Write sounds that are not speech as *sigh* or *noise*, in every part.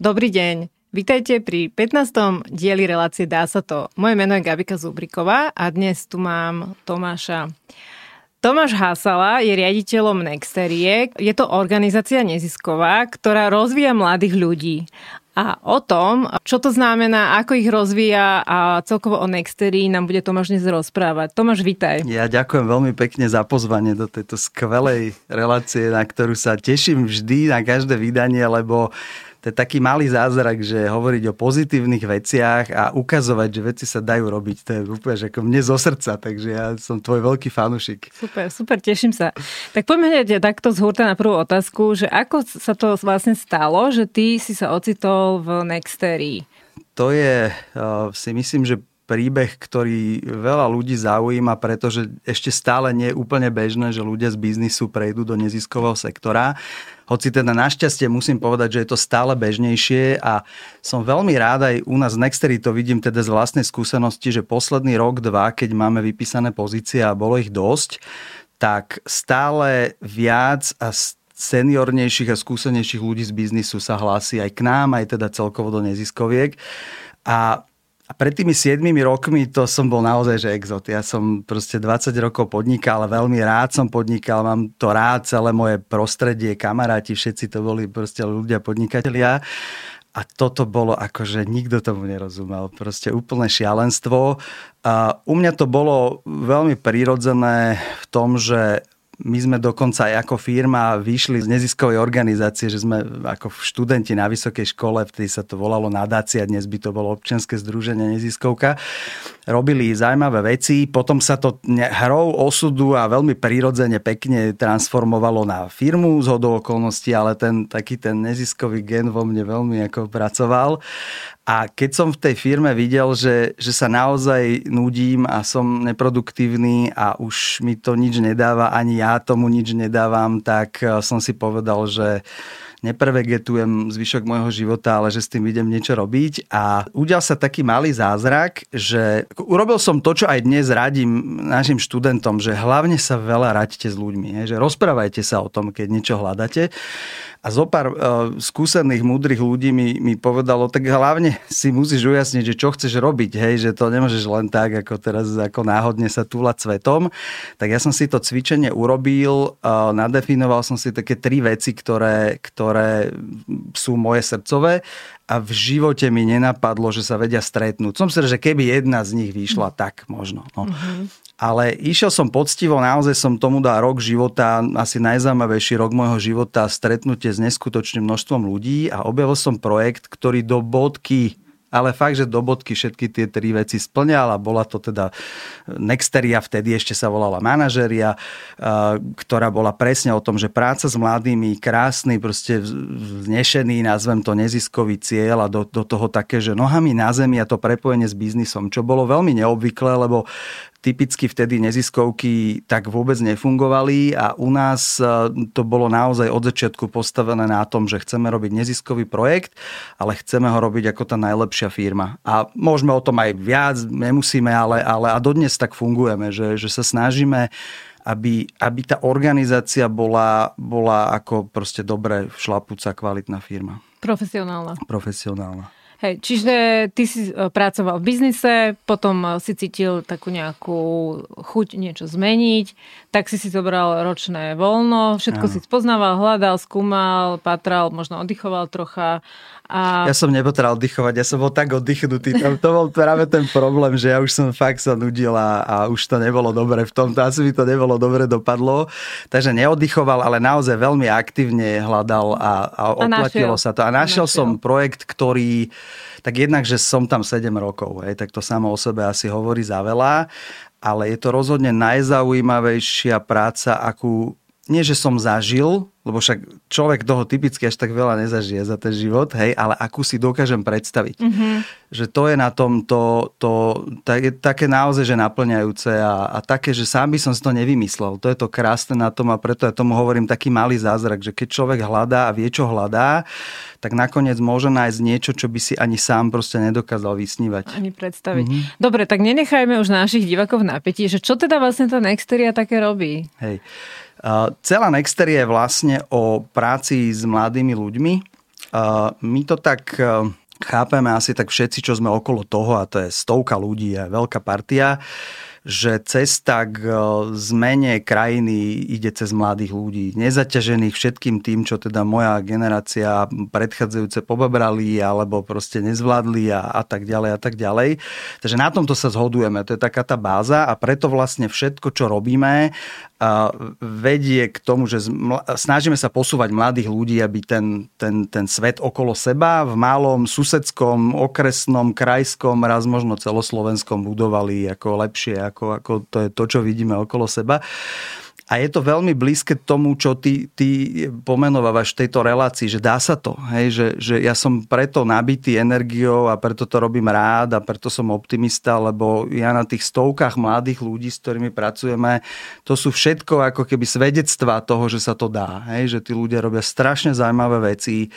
Dobrý deň. Vítajte pri 15. dieli relácie Dá sa to. Moje meno je Gabika Zubriková a dnes tu mám Tomáša. Tomáš Hasala je riaditeľom Nexterie. Je to organizácia nezisková, ktorá rozvíja mladých ľudí. A o tom, čo to znamená, ako ich rozvíja a celkovo o Nexterii nám bude Tomáš dnes rozprávať. Tomáš, vítaj. Ja ďakujem veľmi pekne za pozvanie do tejto skvelej relácie, na ktorú sa teším vždy na každé vydanie, lebo to je taký malý zázrak, že hovoriť o pozitívnych veciach a ukazovať, že veci sa dajú robiť. To je úplne že ako mne zo srdca, takže ja som tvoj veľký fanúšik. Super, super, teším sa. Tak poďme hneď takto z hurta na prvú otázku, že ako sa to vlastne stalo, že ty si sa ocitol v Nexterii? To je, eh, si myslím, že príbeh, ktorý veľa ľudí zaujíma, pretože ešte stále nie je úplne bežné, že ľudia z biznisu prejdú do neziskového sektora. Hoci teda našťastie musím povedať, že je to stále bežnejšie a som veľmi rád aj u nás Nextery to vidím teda z vlastnej skúsenosti, že posledný rok, dva, keď máme vypísané pozície a bolo ich dosť, tak stále viac a seniornejších a skúsenejších ľudí z biznisu sa hlási aj k nám, aj teda celkovo do neziskoviek. A a pred tými 7 rokmi to som bol naozaj, že exot. Ja som proste 20 rokov podnikal, veľmi rád som podnikal, mám to rád, celé moje prostredie, kamaráti, všetci to boli proste ľudia podnikatelia. A toto bolo ako, že nikto tomu nerozumel. Proste úplné šialenstvo. A u mňa to bolo veľmi prirodzené v tom, že my sme dokonca aj ako firma vyšli z neziskovej organizácie, že sme ako študenti na vysokej škole, vtedy sa to volalo nadácia, dnes by to bolo občianske združenie neziskovka, robili zaujímavé veci, potom sa to hrou osudu a veľmi prirodzene pekne transformovalo na firmu z hodou okolností, ale ten taký ten neziskový gen vo mne veľmi ako pracoval a keď som v tej firme videl, že, že sa naozaj nudím a som neproduktívny a už mi to nič nedáva, ani ja tomu nič nedávam, tak eh, som si povedal, že neprevegetujem zvyšok môjho života, ale že s tým idem niečo robiť. A udial sa taký malý zázrak, že urobil som to, čo aj dnes radím našim študentom, že hlavne sa veľa raďte s ľuďmi, že rozprávajte sa o tom, keď niečo hľadáte. A zo pár uh, skúsených, múdrych ľudí mi, mi povedalo, tak hlavne *laughs* si musíš ujasniť, že čo chceš robiť, hej, že to nemôžeš len tak, ako teraz ako náhodne sa túlať svetom. Tak ja som si to cvičenie urobil, uh, nadefinoval som si také tri veci, ktoré, ktoré sú moje srdcové a v živote mi nenapadlo, že sa vedia stretnúť. Som si, že keby jedna z nich vyšla, tak možno. No. Uh-huh. Ale išiel som poctivo, naozaj som tomu dal rok života, asi najzaujímavejší rok môjho života, stretnutie s neskutočným množstvom ľudí a objavil som projekt, ktorý do bodky ale fakt, že do bodky všetky tie tri veci splňal a bola to teda Nexteria, vtedy ešte sa volala manažeria, ktorá bola presne o tom, že práca s mladými, krásny, proste vznešený, nazvem to neziskový cieľ a do, do toho také, že nohami na zemi a to prepojenie s biznisom, čo bolo veľmi neobvyklé, lebo typicky vtedy neziskovky tak vôbec nefungovali a u nás e, to bolo naozaj od začiatku postavené na tom, že chceme robiť neziskový projekt, ale chceme ho robiť ako tá najlepšia firma. A môžeme o tom aj viac, nemusíme, ale, ale a dodnes tak fungujeme, že, že sa snažíme aby, aby tá organizácia bola, bola ako proste dobre šlapúca kvalitná firma. Profesionálna. Profesionálna. Hej, čiže ty si e, pracoval v biznise, potom e, si cítil takú nejakú chuť niečo zmeniť, tak si si zobral ročné voľno, všetko Áno. si spoznával, hľadal, skúmal, patral, možno oddychoval trocha a... Ja som nepotreboval oddychovať, ja som bol tak oddychnutý. To, to bol práve ten problém, že ja už som fakt sa nudil a, a už to nebolo dobre v tom, asi by to nebolo dobre dopadlo. Takže neoddychoval, ale naozaj veľmi aktívne hľadal a, a oplatilo a sa to. A našiel, a našiel som projekt, ktorý tak jednak, že som tam 7 rokov, hej, tak to samo o sebe asi hovorí za veľa, ale je to rozhodne najzaujímavejšia práca, akú nie, že som zažil, lebo však človek toho typicky až tak veľa nezažije za ten život, hej, ale akú si dokážem predstaviť. Mm-hmm. Že to je na tom to, to tak, také naozaj, že naplňajúce a, a také, že sám by som si to nevymyslel. To je to krásne na tom a preto ja tomu hovorím taký malý zázrak, že keď človek hľadá a vie, čo hľadá, tak nakoniec môže nájsť niečo, čo by si ani sám proste nedokázal vysnívať. Ani predstaviť. Mm-hmm. Dobre, tak nenechajme už našich divákov v napätí, že čo teda vlastne tá Nexteria také robí? Hej. Celá Nexteria je vlastne o práci s mladými ľuďmi. My to tak chápeme asi tak všetci, čo sme okolo toho, a to je stovka ľudí, je veľká partia, že cesta k e, zmene krajiny ide cez mladých ľudí, nezaťažených všetkým tým, čo teda moja generácia predchádzajúce pobabrali alebo proste nezvládli a, a tak ďalej a tak ďalej. Takže na tomto sa zhodujeme, to je taká tá báza a preto vlastne všetko, čo robíme, vedie k tomu, že snažíme sa posúvať mladých ľudí, aby ten, ten, ten svet okolo seba v malom susedskom, okresnom, krajskom, raz možno celoslovenskom budovali ako lepšie, ako, ako to je to, čo vidíme okolo seba. A je to veľmi blízke tomu, čo ty, ty pomenovávaš v tejto relácii, že dá sa to. Hej? Že, že ja som preto nabitý energiou a preto to robím rád a preto som optimista, lebo ja na tých stovkách mladých ľudí, s ktorými pracujeme, to sú všetko ako keby svedectvá toho, že sa to dá. Hej? Že tí ľudia robia strašne zaujímavé veci.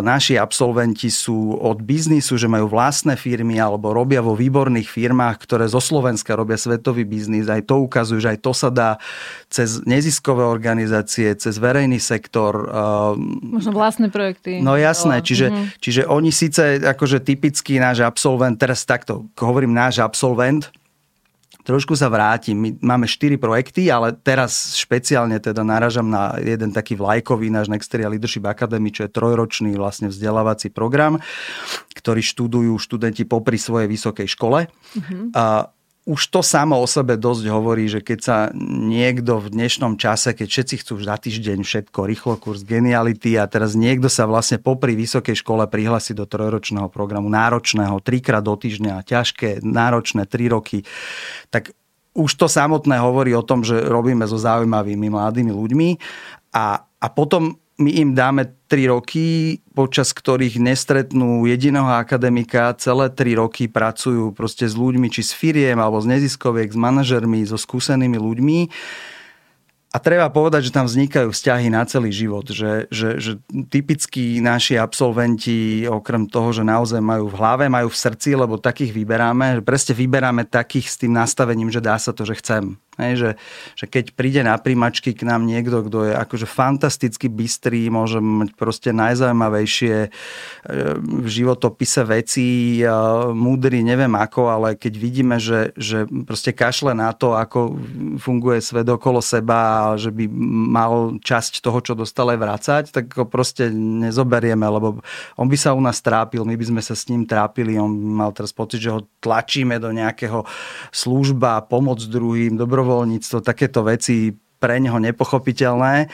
Naši absolventi sú od biznisu, že majú vlastné firmy alebo robia vo výborných firmách, ktoré zo Slovenska robia svetový biznis. Aj to ukazujú, že aj to sa dá cez neziskové organizácie, cez verejný sektor. Možno vlastné projekty. No jasné, čiže, mm-hmm. čiže oni síce akože typický náš absolvent, teraz takto hovorím náš absolvent, trošku sa vrátim. My máme štyri projekty, ale teraz špeciálne teda naražam na jeden taký vlajkový náš Nexteria Leadership Academy, čo je trojročný vlastne vzdelávací program, ktorý študujú študenti popri svojej vysokej škole. Mm-hmm. A už to samo o sebe dosť hovorí, že keď sa niekto v dnešnom čase, keď všetci chcú za týždeň všetko, rýchlo kurz geniality a teraz niekto sa vlastne popri vysokej škole prihlási do trojročného programu, náročného, trikrát do týždňa, ťažké, náročné, tri roky, tak už to samotné hovorí o tom, že robíme so zaujímavými mladými ľuďmi a, a potom my im dáme 3 roky, počas ktorých nestretnú jediného akademika, celé 3 roky pracujú proste s ľuďmi, či s firiem, alebo z neziskoviek, s manažermi, so skúsenými ľuďmi a treba povedať, že tam vznikajú vzťahy na celý život, že, že, že typickí naši absolventi, okrem toho, že naozaj majú v hlave, majú v srdci, lebo takých vyberáme, že presne vyberáme takých s tým nastavením, že dá sa to, že chcem. Hej, že, že keď príde na príjmačky k nám niekto, kto je akože fantasticky bystrý, môže mať proste najzaujímavejšie e, v životopise veci, e, múdry, neviem ako, ale keď vidíme, že, že proste kašle na to, ako funguje svet okolo seba že by mal časť toho, čo dostal aj vrácať, tak ho proste nezoberieme, lebo on by sa u nás trápil, my by sme sa s ním trápili, on mal teraz pocit, že ho tlačíme do nejakého služba, pomoc druhým, dobro dobrovoľníctvo, takéto veci pre neho nepochopiteľné.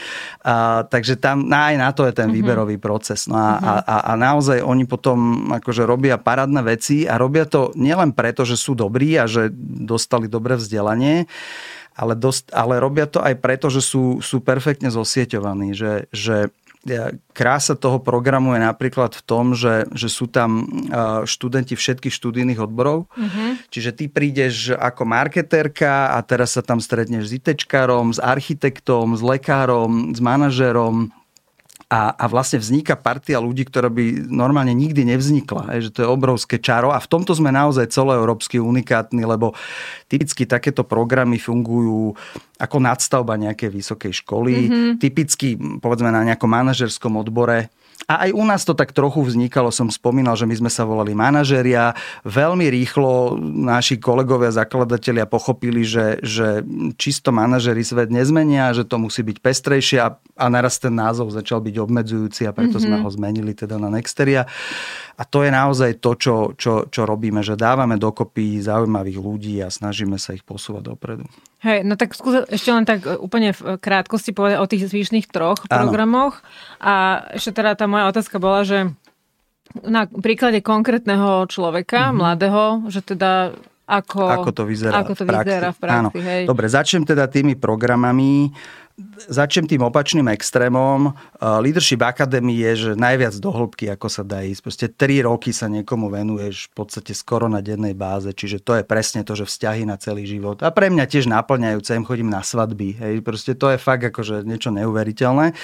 A, takže tam aj na to je ten mhm. výberový proces. No a, mm-hmm. a, a naozaj oni potom akože robia parádne veci a robia to nielen preto, že sú dobrí a že dostali dobré vzdelanie, ale, dosť, ale robia to aj preto, že sú, sú perfektne zosieťovaní, že, že Krása toho programu je napríklad v tom, že, že sú tam študenti všetkých študijných odborov. Uh-huh. Čiže ty prídeš ako marketérka a teraz sa tam stretneš s ITčkárom, s architektom, s lekárom, s manažerom, a, a vlastne vzniká partia ľudí, ktorá by normálne nikdy nevznikla. Je, že to je obrovské čaro a v tomto sme naozaj celoeurópsky unikátni, lebo typicky takéto programy fungujú ako nadstavba nejakej vysokej školy. Mm-hmm. Typicky, povedzme, na nejakom manažerskom odbore a aj u nás to tak trochu vznikalo, som spomínal, že my sme sa volali manažeria. Veľmi rýchlo naši kolegovia, zakladatelia pochopili, že, že čisto manažeri svet nezmenia, že to musí byť pestrejšie a, a naraz ten názov začal byť obmedzujúci a preto mm-hmm. sme ho zmenili teda na Nexteria. A to je naozaj to, čo, čo, čo robíme, že dávame dokopy zaujímavých ľudí a snažíme sa ich posúvať dopredu. Hej, no tak skús ešte len tak e, úplne v krátkosti povedať o tých zvyšných troch ano. programoch. A ešte teda tá moja otázka bola, že na príklade konkrétneho človeka, mm-hmm. mladého, že teda ako, ako to vyzerá, ako to v, praxi. vyzerá v praxi. Áno. Hej. Dobre, začnem teda tými programami začnem tým opačným extrémom. Leadership Academy je, že najviac do hĺbky, ako sa dá ísť. Proste 3 roky sa niekomu venuješ v podstate skoro na dennej báze, čiže to je presne to, že vzťahy na celý život. A pre mňa tiež naplňajúce, im chodím na svadby. Hej. Proste to je fakt akože niečo neuveriteľné.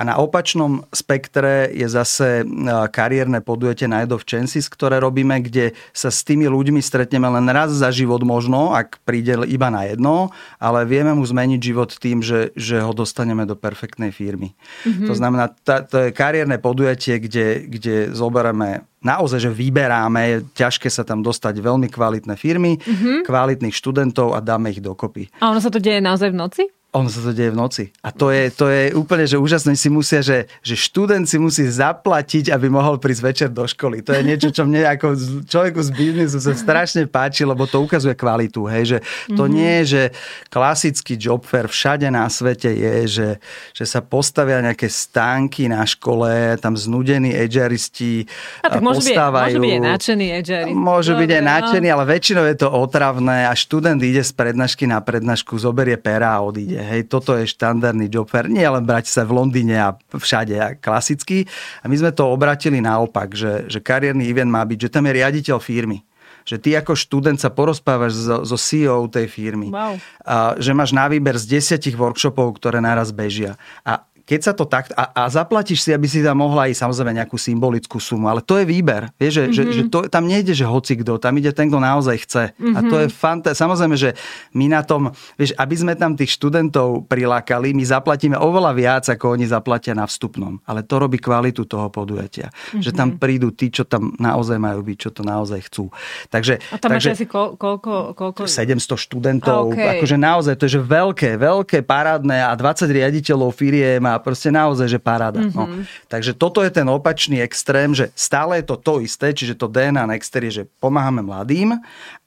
A na opačnom spektre je zase kariérne podujete Night of Chances, ktoré robíme, kde sa s tými ľuďmi stretneme len raz za život možno, ak príde iba na jedno, ale vieme mu zmeniť život tým, že, že ho dostaneme do perfektnej firmy. Mm-hmm. To znamená, tá, to je kariérne podujatie, kde, kde zoberieme naozaj, že vyberáme, je ťažké sa tam dostať veľmi kvalitné firmy, mm-hmm. kvalitných študentov a dáme ich dokopy. A ono sa to deje naozaj v noci? Ono sa to deje v noci. A to je, to je úplne, že úžasné si musia, že, že študent si musí zaplatiť, aby mohol prísť večer do školy. To je niečo, čo mne ako človeku z biznisu sa strašne páči, lebo to ukazuje kvalitu. Hej? Že to mm-hmm. nie je, že klasický job fair všade na svete je, že, že sa postavia nejaké stánky na škole, tam znudení edžeristi a tak môže postávajú. Byť, môže byť aj nadšený edžeri. Môže byť aj nadšený, ale väčšinou je to otravné a študent ide z prednášky na prednášku, zoberie pera a odíde. Hej, toto je štandardný job fair. Nie len brať sa v Londýne a všade a klasicky. A my sme to obratili naopak, že, že kariérny event má byť, že tam je riaditeľ firmy že ty ako študent sa porozprávaš so, so CEO tej firmy. Wow. A, že máš na výber z desiatich workshopov, ktoré naraz bežia. A keď sa to tak... A, a zaplatíš si, aby si tam mohla aj samozrejme nejakú symbolickú sumu, ale to je výber. Vieš, že, mm-hmm. že, že to, tam nejde, že hoci kto, tam ide ten, kto naozaj chce. Mm-hmm. A to je mhm. fanta- Samozrejme, že my na tom, vieš, aby sme tam tých študentov prilákali, my zaplatíme oveľa viac, ako oni zaplatia na vstupnom. Ale to robí kvalitu toho podujatia. Mm-hmm. Že tam mhm. prídu tí, čo tam naozaj majú byť, čo to naozaj chcú. Takže, a tam takže, máš asi koľko, koľko... 700 študentov. Okay. Akože naozaj, to je že veľké, veľké, parádne a 20 riaditeľov firiem a proste naozaj, že paráda. Mm-hmm. No. Mhm. Takže toto je ten opačný extrém, že stále je to to isté, čiže to DNA Nexter je, že pomáhame mladým,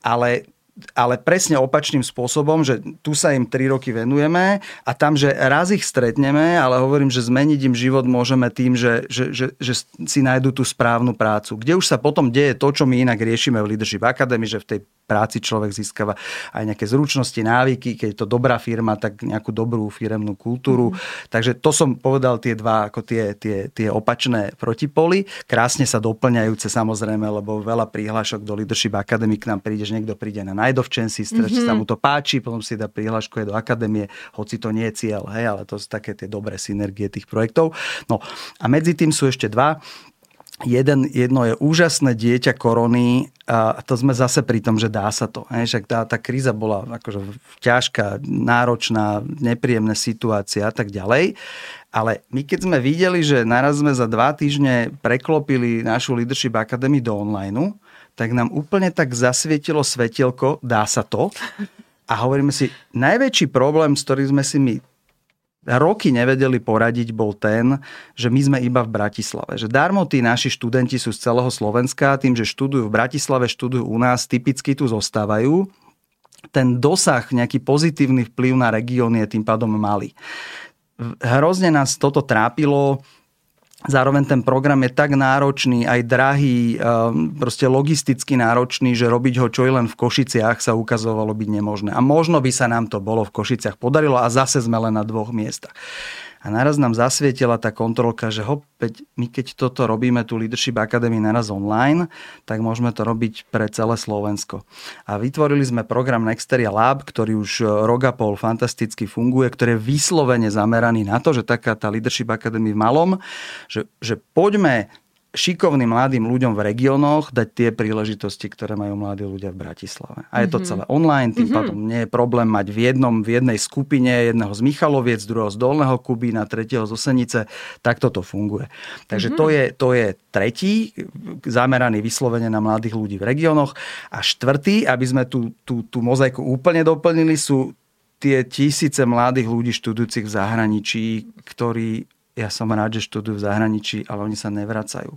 ale ale presne opačným spôsobom, že tu sa im 3 roky venujeme a tam, že raz ich stretneme, ale hovorím, že zmeniť im život môžeme tým, že, že, že, že si nájdu tú správnu prácu. Kde už sa potom deje to, čo my inak riešime v Leadership Academy, že v tej práci človek získava aj nejaké zručnosti, návyky, keď je to dobrá firma, tak nejakú dobrú firemnú kultúru. Mm. Takže to som povedal tie dva, ako tie, tie, tie opačné protipoly. Krásne sa doplňajúce samozrejme, lebo veľa prihlášok do Leadership Academy k nám príde, že niekto príde na najdovčen si, mm-hmm. sa mu to páči, potom si dá prihlášku aj do akadémie, hoci to nie je cieľ, hej, ale to sú také tie dobré synergie tých projektov. No a medzi tým sú ešte dva Jeden, jedno je úžasné dieťa korony a to sme zase pri tom, že dá sa to. Hej, však tá, tá kríza bola akože ťažká, náročná, nepríjemná situácia a tak ďalej. Ale my keď sme videli, že naraz sme za dva týždne preklopili našu Leadership Academy do online, tak nám úplne tak zasvietilo svetielko, dá sa to. A hovoríme si, najväčší problém, s ktorým sme si my roky nevedeli poradiť, bol ten, že my sme iba v Bratislave. Že darmo tí naši študenti sú z celého Slovenska, tým, že študujú v Bratislave, študujú u nás, typicky tu zostávajú. Ten dosah, nejaký pozitívny vplyv na región je tým pádom malý. Hrozne nás toto trápilo, Zároveň ten program je tak náročný, aj drahý, ehm, proste logisticky náročný, že robiť ho čo len v Košiciach sa ukazovalo byť nemožné. A možno by sa nám to bolo v Košiciach podarilo a zase sme len na dvoch miestach. A naraz nám zasvietila tá kontrolka, že opäť my keď toto robíme, tu Leadership Academy naraz online, tak môžeme to robiť pre celé Slovensko. A vytvorili sme program Nexteria Lab, ktorý už rok a pol fantasticky funguje, ktorý je vyslovene zameraný na to, že taká tá Leadership Academy v malom, že, že poďme šikovným mladým ľuďom v regiónoch dať tie príležitosti, ktoré majú mladí ľudia v Bratislave. A je to mm-hmm. celé online, tým mm-hmm. pádom nie je problém mať v jednom, v jednej skupine jedného z Michaloviec, druhého z Dolného Kubína, tretieho z Osenice. Takto to funguje. Takže mm-hmm. to, je, to je tretí, zameraný vyslovene na mladých ľudí v regiónoch. A štvrtý, aby sme tú, tú, tú mozaiku úplne doplnili, sú tie tisíce mladých ľudí študujúcich v zahraničí, ktorí ja som rád, že študujú v zahraničí, ale oni sa nevracajú.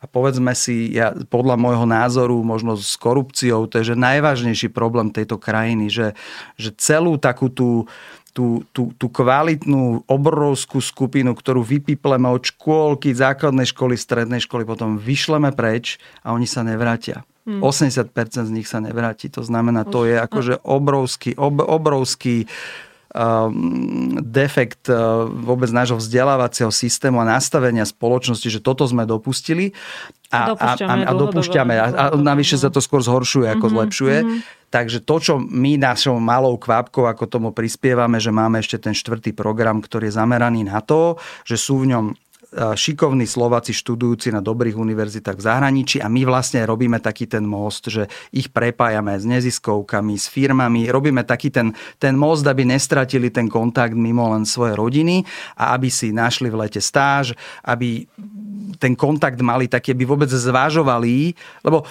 A povedzme si, ja, podľa môjho názoru, možno s korupciou, to je že najvážnejší problém tejto krajiny, že, že celú takú tú, tú, tú, tú kvalitnú, obrovskú skupinu, ktorú vypipleme od škôlky, základnej školy, strednej školy, potom vyšleme preč a oni sa nevrátia. Hmm. 80% z nich sa nevráti. To znamená, to je akože obrovský, ob, obrovský defekt uh, vôbec nášho vzdelávacieho systému a nastavenia spoločnosti, že toto sme dopustili a, a, a, a dopúšťame. A, a navyše sa to skôr zhoršuje ako mm-hmm, zlepšuje. Mm-hmm. Takže to, čo my našou malou kvapkou, ako tomu prispievame, že máme ešte ten štvrtý program, ktorý je zameraný na to, že sú v ňom šikovní Slováci študujúci na dobrých univerzitách v zahraničí a my vlastne robíme taký ten most, že ich prepájame s neziskovkami, s firmami, robíme taký ten, ten most, aby nestratili ten kontakt mimo len svoje rodiny a aby si našli v lete stáž, aby ten kontakt mali taký, aby vôbec zvážovali, lebo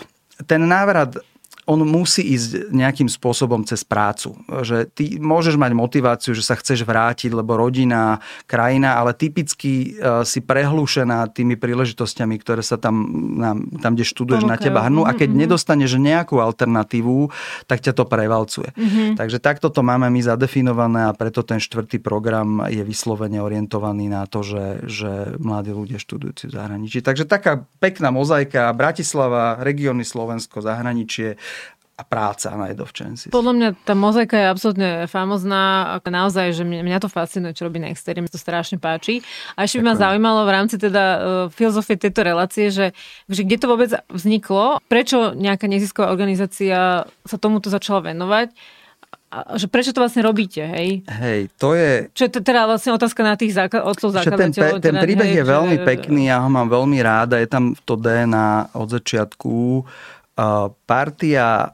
ten návrat on musí ísť nejakým spôsobom cez prácu. Že ty môžeš mať motiváciu, že sa chceš vrátiť, lebo rodina, krajina, ale typicky e, si prehlúšená tými príležitosťami, ktoré sa tam, tam kde študuješ, okay. na teba hrnú a keď mm-hmm. nedostaneš nejakú alternatívu, tak ťa to prevalcuje. Mm-hmm. Takže takto to máme my zadefinované a preto ten štvrtý program je vyslovene orientovaný na to, že, že mladí ľudia študujúci v zahraničí. Takže taká pekná mozaika Bratislava, regióny Slovensko, zahraničie, a práca na Jedovčenci. Podľa mňa tá mozaika je absolútne famozná. Naozaj, že mňa to fascinuje, čo robí Nextery. Mi to strašne páči. A ešte by ma zaujímalo v rámci teda uh, filozofie tejto relácie, že, že kde to vôbec vzniklo, prečo nejaká nezisková organizácia sa tomuto začala venovať a že prečo to vlastne robíte, hej? Hej, to je... Čo je teda vlastne otázka na tých základ, otcov zakladateľov? Ten, ten teda, príbeh hej, je veľmi že... pekný, ja ho mám veľmi ráda, je tam to DNA od začiatku. Uh, partia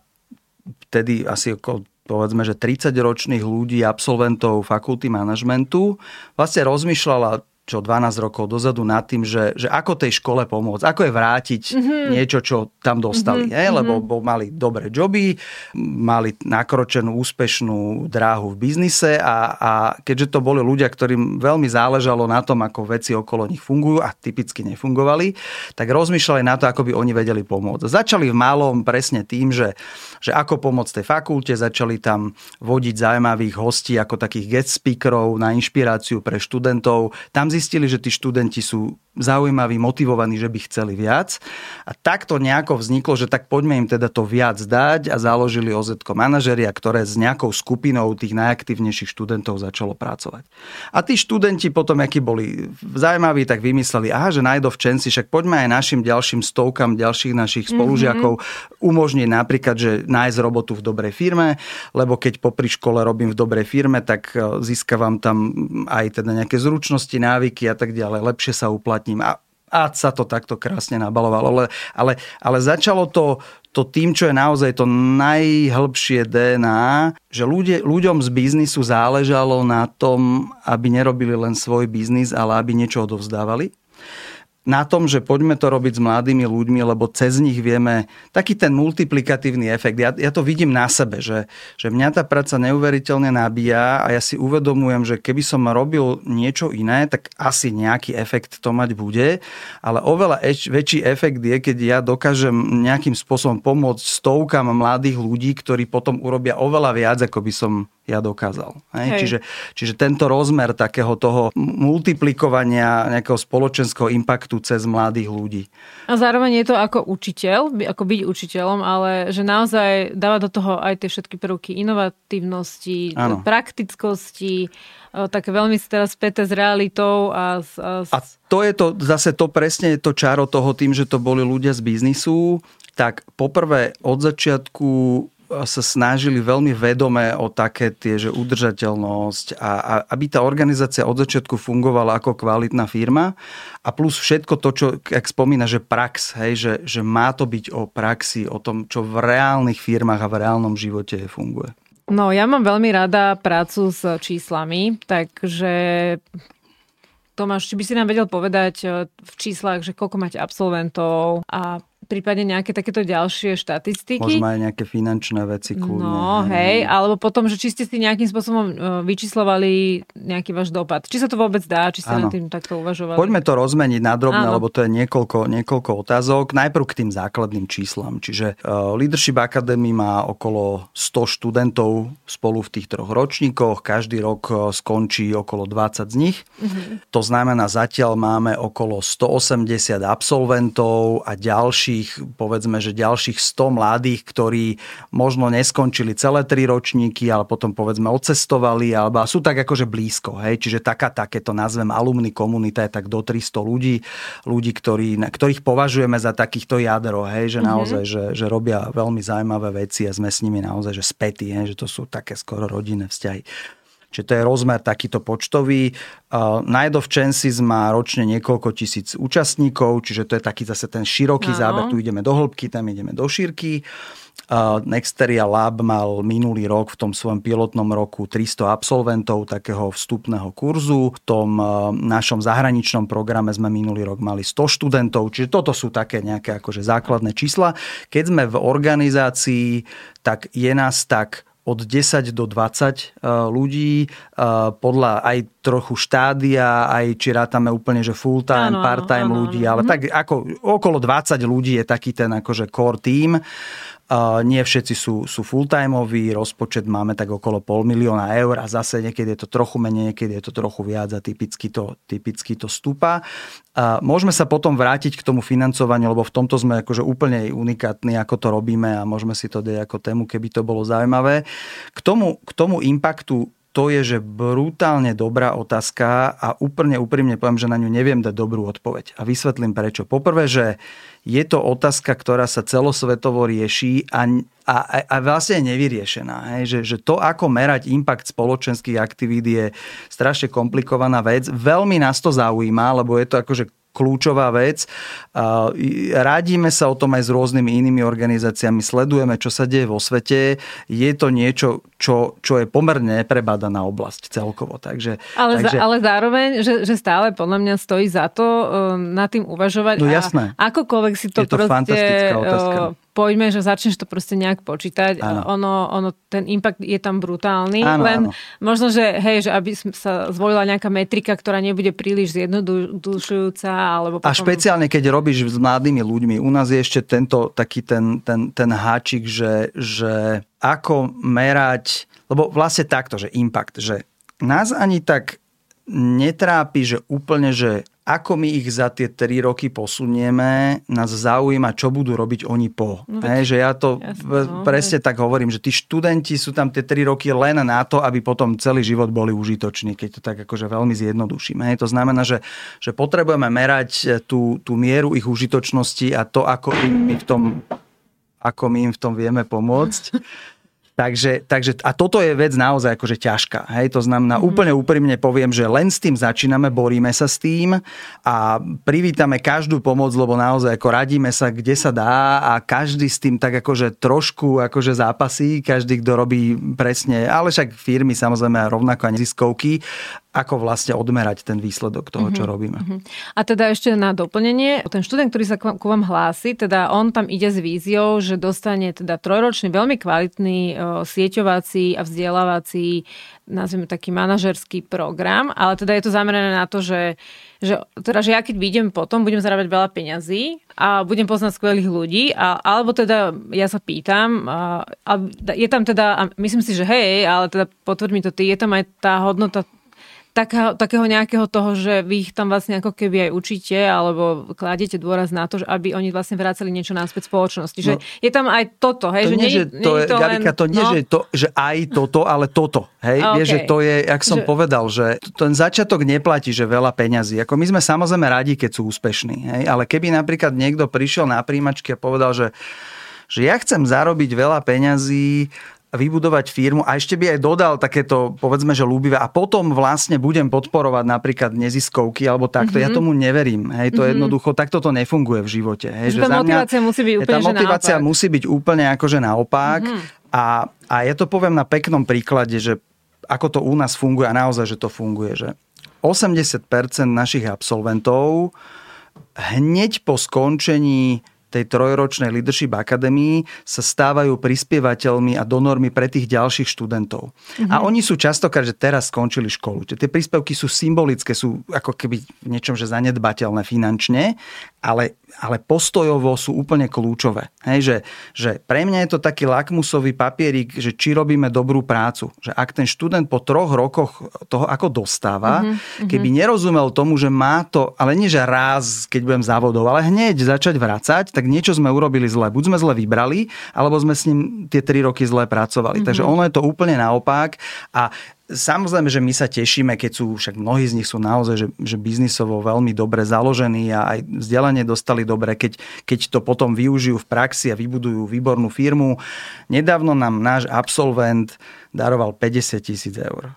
vtedy asi okolo povedzme, že 30 ročných ľudí, absolventov fakulty manažmentu, vlastne rozmýšľala čo 12 rokov dozadu nad tým, že, že ako tej škole pomôcť, ako je vrátiť mm-hmm. niečo, čo tam dostali. Mm-hmm. Je? Lebo bo, mali dobré joby, mali nakročenú úspešnú dráhu v biznise a, a keďže to boli ľudia, ktorým veľmi záležalo na tom, ako veci okolo nich fungujú a typicky nefungovali, tak rozmýšľali na to, ako by oni vedeli pomôcť. Začali v malom presne tým, že, že ako pomôcť tej fakulte, začali tam vodiť zaujímavých hostí ako takých guest speakerov na inšpiráciu pre študentov. Tam zistili, že tí študenti sú zaujímaví, motivovaní, že by chceli viac. A takto nejako vzniklo, že tak poďme im teda to viac dať a založili OZ manažeria, ktoré s nejakou skupinou tých najaktívnejších študentov začalo pracovať. A tí študenti potom, akí boli zaujímaví, tak vymysleli, aha, že najdovčenci, však poďme aj našim ďalším stovkám ďalších našich mhm. spolužiakov mm-hmm. umožniť napríklad, že nájsť robotu v dobrej firme, lebo keď popri škole robím v dobrej firme, tak e, získavam tam aj teda nejaké zručnosti, návyky a tak ďalej, lepšie sa uplatní ním. A, a sa to takto krásne nabalovalo. Ale, ale, ale začalo to, to tým, čo je naozaj to najhlbšie DNA, že ľudia, ľuďom z biznisu záležalo na tom, aby nerobili len svoj biznis, ale aby niečo odovzdávali na tom, že poďme to robiť s mladými ľuďmi, lebo cez nich vieme taký ten multiplikatívny efekt. Ja, ja to vidím na sebe, že, že mňa tá práca neuveriteľne nabíja a ja si uvedomujem, že keby som robil niečo iné, tak asi nejaký efekt to mať bude, ale oveľa eč, väčší efekt je, keď ja dokážem nejakým spôsobom pomôcť stovkám mladých ľudí, ktorí potom urobia oveľa viac, ako by som ja dokázal. Hej? Hej. Čiže, čiže tento rozmer takého toho multiplikovania nejakého spoločenského impaktu cez mladých ľudí. A zároveň je to ako učiteľ, ako byť učiteľom, ale že naozaj dáva do toho aj tie všetky prvky inovatívnosti, ano. praktickosti, také veľmi teraz späté s realitou. A, a, a to je to, zase to presne je to čaro toho tým, že to boli ľudia z biznisu, tak poprvé od začiatku sa snažili veľmi vedome o také tie, že udržateľnosť a, a aby tá organizácia od začiatku fungovala ako kvalitná firma a plus všetko to, čo, ak spomína, že prax, hej, že, že má to byť o praxi, o tom, čo v reálnych firmách a v reálnom živote funguje. No, ja mám veľmi rada prácu s číslami, takže Tomáš, či by si nám vedel povedať eh, v číslach, že koľko máte absolventov a prípadne nejaké takéto ďalšie štatistiky. Možno aj nejaké finančné veci kľudne. No, hej, alebo potom, že či ste si nejakým spôsobom e, vyčíslovali nejaký váš dopad. Či sa to vôbec dá, či ste ano. nad tým takto uvažovali. Poďme to rozmeniť na drobné, lebo to je niekoľko, niekoľko otázok. Najprv k tým základným číslam. Čiže uh, Leadership Academy má okolo 100 študentov spolu v tých troch ročníkoch. Každý rok e, skončí okolo 20 z nich. Uh-huh. To znamená, zatiaľ máme okolo 180 absolventov a ďalší ďalších, povedzme, že ďalších 100 mladých, ktorí možno neskončili celé tri ročníky, ale potom povedzme odcestovali, alebo sú tak akože blízko. Hej? Čiže taká, takéto nazvem alumny komunita je tak do 300 ľudí, ľudí, ktorí, ktorých považujeme za takýchto jadro, hej? že mm-hmm. naozaj, že, že robia veľmi zaujímavé veci a sme s nimi naozaj že spätí, hej? že to sú také skoro rodinné vzťahy. Čiže to je rozmer takýto počtový. Night of Chances má ročne niekoľko tisíc účastníkov, čiže to je taký zase ten široký no. záber. Tu ideme do hĺbky, tam ideme do šírky. Nexteria Lab mal minulý rok v tom svojom pilotnom roku 300 absolventov takého vstupného kurzu. V tom našom zahraničnom programe sme minulý rok mali 100 študentov, čiže toto sú také nejaké akože základné čísla. Keď sme v organizácii, tak je nás tak od 10 do 20 e, ľudí, e, podľa aj trochu štádia, aj či rátame úplne, že full-time, part-time ľudí, ale mhm. tak ako okolo 20 ľudí je taký ten akože core team. Nie všetci sú, sú full-timeoví, rozpočet máme tak okolo pol milióna eur a zase niekedy je to trochu menej, niekedy je to trochu viac a typicky to, typicky to stúpa. Môžeme sa potom vrátiť k tomu financovaniu, lebo v tomto sme akože úplne unikátni, ako to robíme a môžeme si to dať ako tému, keby to bolo zaujímavé. K tomu, k tomu impaktu to je, že brutálne dobrá otázka a úplne úprimne poviem, že na ňu neviem dať dobrú odpoveď. A vysvetlím prečo. Poprvé, že je to otázka, ktorá sa celosvetovo rieši a, a, a vlastne je nevyriešená. Hej? Že, že to, ako merať impact spoločenských aktivít je strašne komplikovaná vec. Veľmi nás to zaujíma, lebo je to akože kľúčová vec. Radíme sa o tom aj s rôznymi inými organizáciami, sledujeme, čo sa deje vo svete. Je to niečo, čo, čo je pomerne neprebádaná oblasť celkovo. Takže, ale, takže... Za, ale zároveň, že, že stále podľa mňa stojí za to uh, nad tým uvažovať. No jasné. A akokoľvek si to, je to proste... Uh, poďme, že začneš to proste nejak počítať. Ono, ono, ten impact je tam brutálny. Áno, len áno. možno, že hej, že aby sa zvolila nejaká metrika, ktorá nebude príliš zjednodušujúca. Alebo potom... A špeciálne, keď robíš s mladými ľuďmi. U nás je ešte tento taký ten, ten, ten háčik, že, že ako merať, lebo vlastne takto, že impact, že nás ani tak netrápi, že úplne, že ako my ich za tie 3 roky posunieme, nás zaujíma, čo budú robiť oni po. No, He, že ja to jasne, no, presne je. tak hovorím, že tí študenti sú tam tie 3 roky len na to, aby potom celý život boli užitoční, keď to tak akože veľmi zjednodušíme. He, to znamená, že, že potrebujeme merať tú, tú mieru ich užitočnosti a to, ako im v tom ako my im v tom vieme pomôcť. *laughs* Takže, takže, a toto je vec naozaj akože ťažká. Hej? To znamená, mm-hmm. úplne úprimne poviem, že len s tým začíname, boríme sa s tým a privítame každú pomoc, lebo naozaj ako radíme sa, kde sa dá a každý s tým tak akože trošku akože zápasí, každý, kto robí presne, ale však firmy samozrejme rovnako a neziskovky, ako vlastne odmerať ten výsledok toho, čo mm-hmm. robíme. Mm-hmm. A teda ešte na doplnenie, ten študent, ktorý sa ku vám hlási, teda on tam ide s víziou, že dostane teda trojročný, veľmi kvalitný sieťovací a vzdelávací, nazvime taký manažerský program, ale teda je to zamerané na to, že, že, teda, že ja keď vidím potom, budem zarábať veľa peňazí a budem poznať skvelých ľudí, a, alebo teda ja sa pýtam, a, a je tam teda, a myslím si, že hej, ale teda potvrď mi to ty, je tam aj tá hodnota takého, takého nejakého toho, že vy ich tam vlastne ako keby aj učíte alebo kladete dôraz na to, že aby oni vlastne vracali niečo náspäť spoločnosti. Že no, je tam aj toto, hej? To že nie, že to nie je, to Gabika, to nie, no? že, to, že aj toto, ale toto. Hej? Okay. Vieš, že to je, jak som že... povedal, že ten začiatok neplatí, že veľa peňazí. Ako my sme samozrejme radi, keď sú úspešní. Hej? Ale keby napríklad niekto prišiel na príjimačky a povedal, že že ja chcem zarobiť veľa peňazí vybudovať firmu a ešte by aj dodal takéto, povedzme, že ľúbivé a potom vlastne budem podporovať napríklad neziskovky alebo takto. Mm-hmm. Ja tomu neverím. Hej, to mm-hmm. jednoducho, takto to nefunguje v živote. Hej, že, že tá motivácia mňa, musí byť úplne Tá motivácia naopak. musí byť úplne akože naopak mm-hmm. a, a ja to poviem na peknom príklade, že ako to u nás funguje a naozaj, že to funguje, že 80% našich absolventov hneď po skončení tej trojročnej Leadership Academy sa stávajú prispievateľmi a donormi pre tých ďalších študentov. Mm-hmm. A oni sú častokrát, že teraz skončili školu. Tie príspevky sú symbolické, sú ako keby v niečom, že zanedbateľné finančne, ale, ale postojovo sú úplne kľúčové. Hej, že, že pre mňa je to taký lakmusový papierik, že či robíme dobrú prácu. Že ak ten študent po troch rokoch toho ako dostáva, mm-hmm. keby nerozumel tomu, že má to, ale nie že raz, keď budem závodov, ale hneď začať vracať, tak niečo sme urobili zle. Buď sme zle vybrali, alebo sme s ním tie tri roky zle pracovali. Mm-hmm. Takže ono je to úplne naopak a Samozrejme, že my sa tešíme, keď sú, však mnohí z nich sú naozaj, že, že biznisovo veľmi dobre založení a aj vzdelanie dostali dobre, keď, keď to potom využijú v praxi a vybudujú výbornú firmu. Nedávno nám náš absolvent daroval 50 tisíc eur.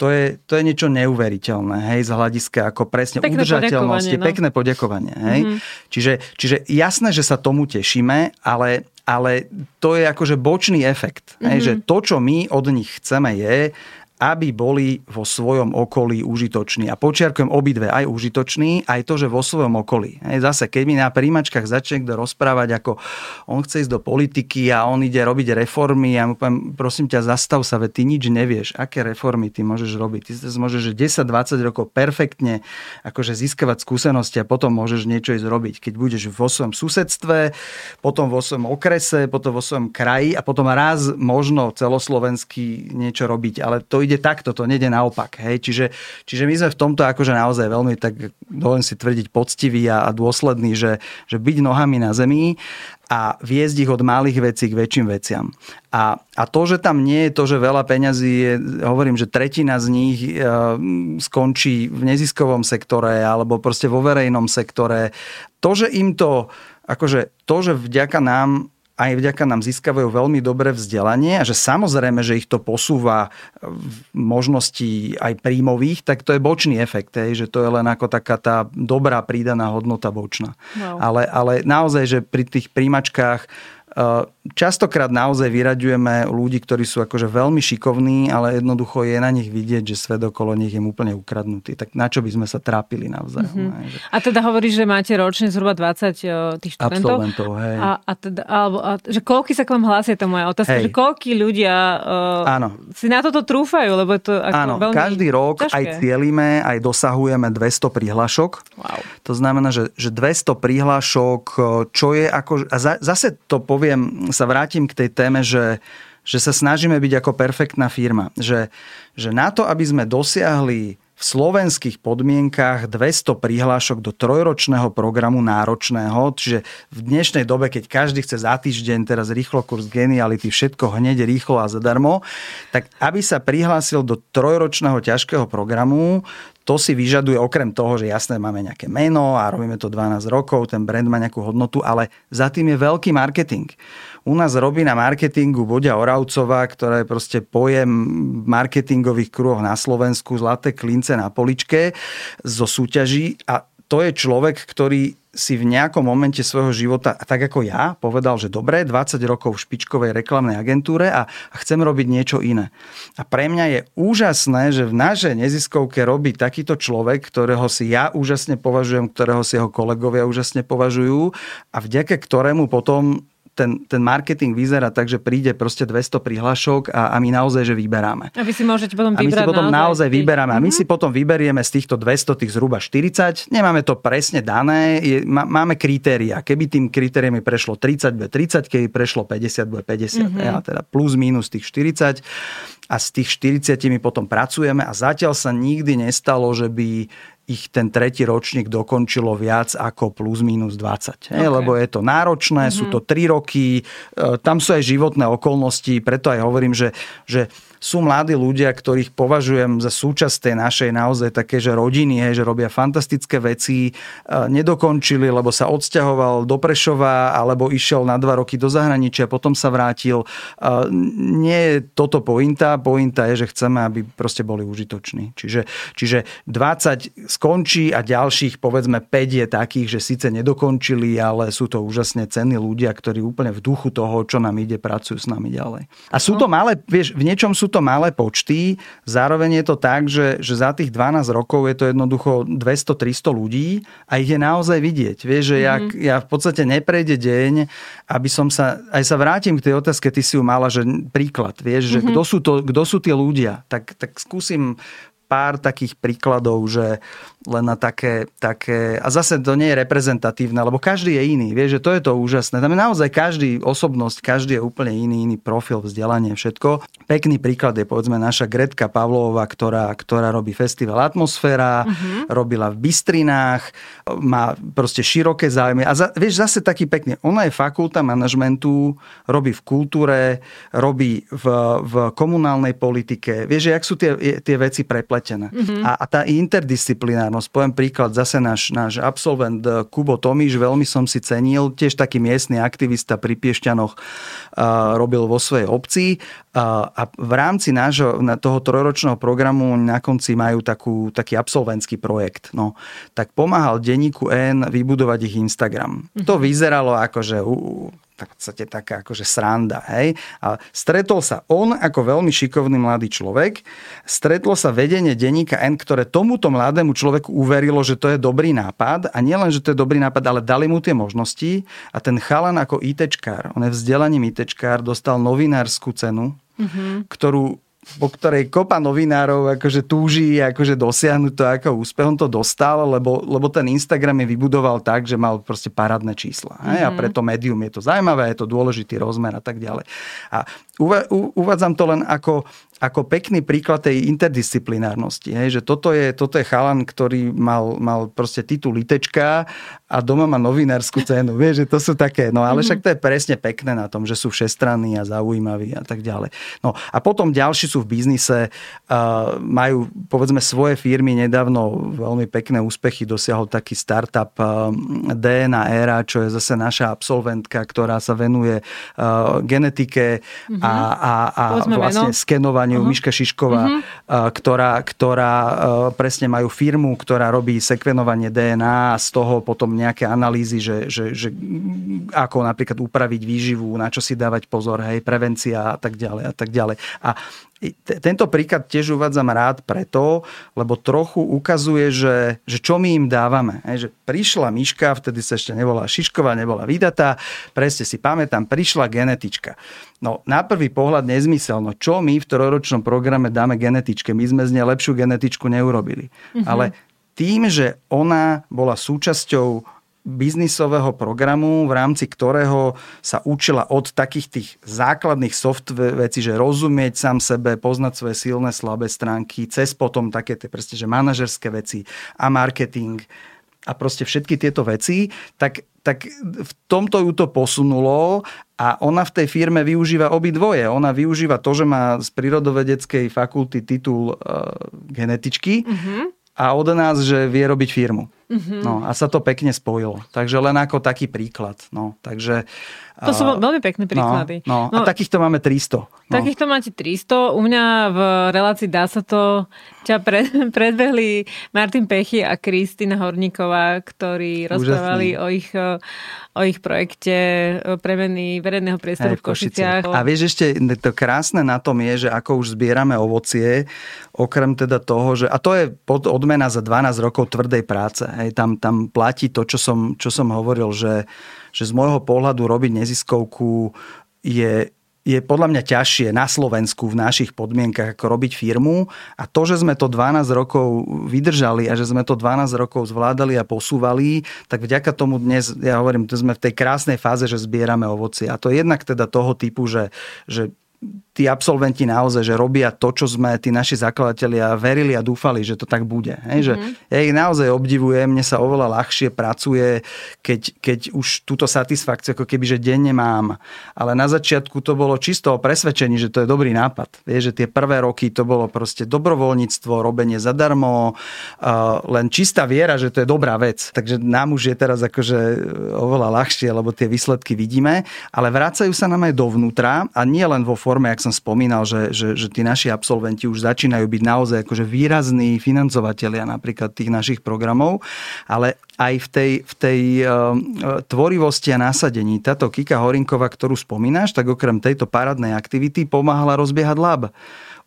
To je, to je niečo neuveriteľné, hej, z hľadiska ako presne pekné udržateľnosti, no? pekné poďakovanie, hej. Mm-hmm. Čiže, čiže jasné, že sa tomu tešíme, ale, ale to je akože bočný efekt, mm-hmm. hej, mhm. že to, čo my od nich chceme je, aby boli vo svojom okolí užitoční. A počiarkujem obidve, aj užitoční, aj to, že vo svojom okolí. Hej, zase, keď mi na príjimačkách začne kto rozprávať, ako on chce ísť do politiky a on ide robiť reformy, ja mu poviem, prosím ťa, zastav sa, veď ty nič nevieš, aké reformy ty môžeš robiť. Ty môžeš 10-20 rokov perfektne akože získavať skúsenosti a potom môžeš niečo ísť robiť. Keď budeš vo svojom susedstve, potom vo svojom okrese, potom vo svojom kraji a potom raz možno celoslovenský niečo robiť. Ale to ide ide takto, to nejde naopak. Hej? Čiže, čiže my sme v tomto akože naozaj veľmi, tak dovolím si tvrdiť, poctivý a, a dôsledný, že, že byť nohami na zemi a viesť ich od malých vecí k väčším veciam. A, a to, že tam nie je to, že veľa peňazí je, hovorím, že tretina z nich e, skončí v neziskovom sektore alebo proste vo verejnom sektore. To, že im to, akože to, že vďaka nám aj vďaka nám získavajú veľmi dobré vzdelanie a že samozrejme, že ich to posúva v možnosti aj príjmových, tak to je bočný efekt, hej, že to je len ako taká tá dobrá prídaná hodnota bočná. Wow. Ale, ale naozaj, že pri tých príjmačkách častokrát naozaj vyraďujeme ľudí, ktorí sú akože veľmi šikovní, ale jednoducho je na nich vidieť, že svet okolo nich je úplne ukradnutý. Tak na čo by sme sa trápili navzájom? Mm-hmm. A teda hovoríš, že máte ročne zhruba 20 eh, tých študentov? Absolventov, hej. A, a teda, alebo, a, že koľky sa k vám hlásia, to moja otázka, hej. že koľky ľudia uh, Áno. si na toto trúfajú, lebo je to ako Áno, veľmi každý rok ťažké. aj cielime, aj dosahujeme 200 prihlášok. Wow. To znamená, že, že 200 prihlášok, čo je ako... A za, zase to poviem, sa vrátim k tej téme, že, že sa snažíme byť ako perfektná firma. Že, že na to, aby sme dosiahli v slovenských podmienkách 200 prihlášok do trojročného programu náročného, čiže v dnešnej dobe, keď každý chce za týždeň teraz rýchlo kurz geniality, všetko hneď rýchlo a zadarmo, tak aby sa prihlásil do trojročného ťažkého programu, to si vyžaduje okrem toho, že jasné máme nejaké meno a robíme to 12 rokov, ten brand má nejakú hodnotu, ale za tým je veľký marketing. U nás robí na marketingu Bodia Oravcová, ktorá je proste pojem marketingových kruhoch na Slovensku, zlaté klince na poličke zo súťaží a to je človek, ktorý si v nejakom momente svojho života, tak ako ja, povedal, že dobre, 20 rokov v špičkovej reklamnej agentúre a, chcem robiť niečo iné. A pre mňa je úžasné, že v našej neziskovke robí takýto človek, ktorého si ja úžasne považujem, ktorého si jeho kolegovia úžasne považujú a vďaka ktorému potom ten, ten marketing vyzerá tak, že príde proste 200 prihlášok a, a my naozaj, že vyberáme. A vy si môžete potom vybrať A my si potom naozaj, naozaj vyberáme. A my mm-hmm. si potom vyberieme z týchto 200 tých zhruba 40. Nemáme to presne dané, je, má, máme kritéria. Keby tým kritériami prešlo 30, bude 30, keby prešlo 50, bude 50. Mm-hmm. Ja, teda plus minus tých 40 a z tých 40 my potom pracujeme a zatiaľ sa nikdy nestalo, že by ich ten tretí ročník dokončilo viac ako plus minus 20. Okay. Lebo je to náročné, mm-hmm. sú to 3 roky, e, tam sú aj životné okolnosti, preto aj hovorím, že, že sú mladí ľudia, ktorých považujem za súčasť tej našej naozaj také, že rodiny, že robia fantastické veci, e, nedokončili, lebo sa odsťahoval do Prešova alebo išiel na dva roky do zahraničia, potom sa vrátil. E, nie je toto pointa, pointa je, že chceme, aby proste boli užitoční. Čiže, čiže 20 skončí a ďalších povedzme 5 je takých, že síce nedokončili, ale sú to úžasne cenní ľudia, ktorí úplne v duchu toho, čo nám ide, pracujú s nami ďalej. A sú to malé, vieš, v niečom sú to malé počty, zároveň je to tak, že, že za tých 12 rokov je to jednoducho 200-300 ľudí a ich je naozaj vidieť. Vieš, že ja, mm-hmm. ja v podstate neprejde deň, aby som sa, aj sa vrátim k tej otázke, ty si ju mala, že príklad, vieš, že mm-hmm. kto sú, to, kto sú tí ľudia, tak, tak skúsim pár takých príkladov, že len na také, také... A zase to nie je reprezentatívne, lebo každý je iný. Vieš, že to je to úžasné. Tam je naozaj každý osobnosť, každý je úplne iný, iný profil, vzdelanie, všetko. Pekný príklad je povedzme naša Gretka Pavlová, ktorá, ktorá robí festival Atmosféra, uh-huh. robila v Bystrinách, má proste široké záujmy. A za, vieš, zase taký pekne. Ona je fakulta manažmentu, robí v kultúre, robí v, v komunálnej politike. Vieš, jak sú tie, tie veci prepletené zaplatené. Mm-hmm. A, a tá interdisciplinárnosť, poviem príklad, zase náš, náš absolvent eh, Kubo Tomíš, veľmi som si cenil, tiež taký miestny aktivista pri Piešťanoch uh, robil vo svojej obci uh, a v rámci nášho, na toho trojročného programu na konci majú takú, taký absolventský projekt. No, tak pomáhal denníku N vybudovať ich Instagram. Mm-hmm. To vyzeralo ako, že uh, v podstate taká akože sranda. Hej? A stretol sa on ako veľmi šikovný mladý človek, stretlo sa vedenie denníka N, ktoré tomuto mladému človeku uverilo, že to je dobrý nápad a nielen, že to je dobrý nápad, ale dali mu tie možnosti a ten chalan ako ITčkár, on je vzdelaním ITčkár, dostal novinárskú cenu, mm-hmm. ktorú po ktorej kopa novinárov akože túži akože dosiahnuť to ako úspech. On to dostal, lebo, lebo ten Instagram je vybudoval tak, že mal proste parádne čísla. Mm-hmm. A mhm. preto médium je to zaujímavé, je to dôležitý rozmer a tak ďalej. A uvádzam to len ako, ako pekný príklad tej interdisciplinárnosti. Hej, že toto je, toto je chalan, ktorý mal, mal proste titul litečka a doma má novinárskú cenu. Vieš, že to sú také, no ale však to je presne pekné na tom, že sú všestranní a zaujímaví a tak ďalej. No a potom ďalší sú v biznise, uh, majú povedzme svoje firmy, nedávno veľmi pekné úspechy dosiahol taký startup uh, DNA Era, čo je zase naša absolventka, ktorá sa venuje uh, genetike mm-hmm. a, a, a vlastne skenovaniu vzdelávaniu, uh-huh. Miška Šišková, uh-huh. ktorá, ktorá presne majú firmu, ktorá robí sekvenovanie DNA a z toho potom nejaké analýzy, že, že, že ako napríklad upraviť výživu, na čo si dávať pozor, hej, prevencia a tak ďalej a tak ďalej. A tento príklad tiež uvádzam rád preto, lebo trochu ukazuje, že, že čo my im dávame. Hej, že prišla myška, vtedy sa ešte nebola Šišková, nebola vydatá, presne si pamätám, prišla genetička. No na prvý pohľad nezmysel, no čo my v trojročnom programe dáme genetičke? My sme z nej lepšiu genetičku neurobili. Mm-hmm. Ale tým, že ona bola súčasťou biznisového programu, v rámci ktorého sa učila od takých tých základných software vecí, že rozumieť sám sebe, poznať svoje silné, slabé stránky, cez potom také tie proste, že manažerské veci a marketing a proste všetky tieto veci, tak, tak v tomto ju to posunulo a ona v tej firme využíva obidvoje. Ona využíva to, že má z prírodovedeckej fakulty titul uh, genetičky mm-hmm. A od nás, že vie robiť firmu. Mm-hmm. No a sa to pekne spojilo. Takže len ako taký príklad. No, takže, to sú veľmi pekné no, príklady. No, no, a takýchto máme 300. No. Takýchto máte 300. U mňa v relácii Dá sa to ťa pred, *laughs* predbehli Martin Pechy a Kristýna Horníková, ktorí Úžasný. rozprávali o ich, o ich projekte premeny verejného priestoru v Košiciach. A vieš ešte, to krásne na tom je, že ako už zbierame ovocie, okrem teda toho, že, a to je odmena za 12 rokov tvrdej práce. Hej, tam, tam platí to, čo som, čo som hovoril, že, že z môjho pohľadu robiť neziskovku je, je podľa mňa ťažšie na Slovensku v našich podmienkach ako robiť firmu a to, že sme to 12 rokov vydržali a že sme to 12 rokov zvládali a posúvali, tak vďaka tomu dnes, ja hovorím, to sme v tej krásnej fáze, že zbierame ovocie. A to je jednak teda toho typu, že, že tí absolventi naozaj, že robia to, čo sme tí naši zakladatelia verili a dúfali, že to tak bude. Hej, mm-hmm. že ja ich naozaj obdivujem, mne sa oveľa ľahšie pracuje, keď, keď už túto satisfakciu ako keby, že denne mám. Ale na začiatku to bolo čisto o presvedčení, že to je dobrý nápad. Vieš, že tie prvé roky to bolo proste dobrovoľníctvo, robenie zadarmo, len čistá viera, že to je dobrá vec. Takže nám už je teraz akože oveľa ľahšie, lebo tie výsledky vidíme, ale vracajú sa nám aj dovnútra a nie len vo forme, ak som spomínal, že, že, že tí naši absolventi už začínajú byť naozaj akože výrazní financovatelia napríklad tých našich programov, ale aj v tej, v tej uh, tvorivosti a násadení. Táto Kika Horinková, ktorú spomínaš, tak okrem tejto parádnej aktivity pomáhala rozbiehať lab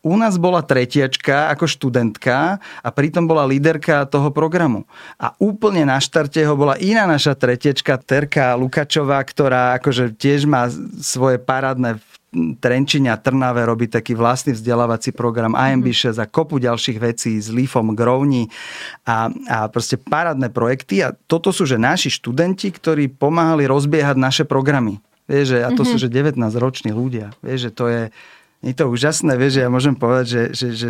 u nás bola tretiačka ako študentka a pritom bola líderka toho programu. A úplne na štarte ho bola iná naša tretiačka, Terka Lukačová, ktorá akože tiež má svoje parádne Trenčine a Trnave robí taký vlastný vzdelávací program AMB6 a kopu ďalších vecí s Leafom Grovni a, a proste parádne projekty a toto sú že naši študenti, ktorí pomáhali rozbiehať naše programy. Vieš, že, a to mm-hmm. sú že 19-roční ľudia. Vieš, že to je, je to úžasné, vieš, ja môžem povedať, že, že, že,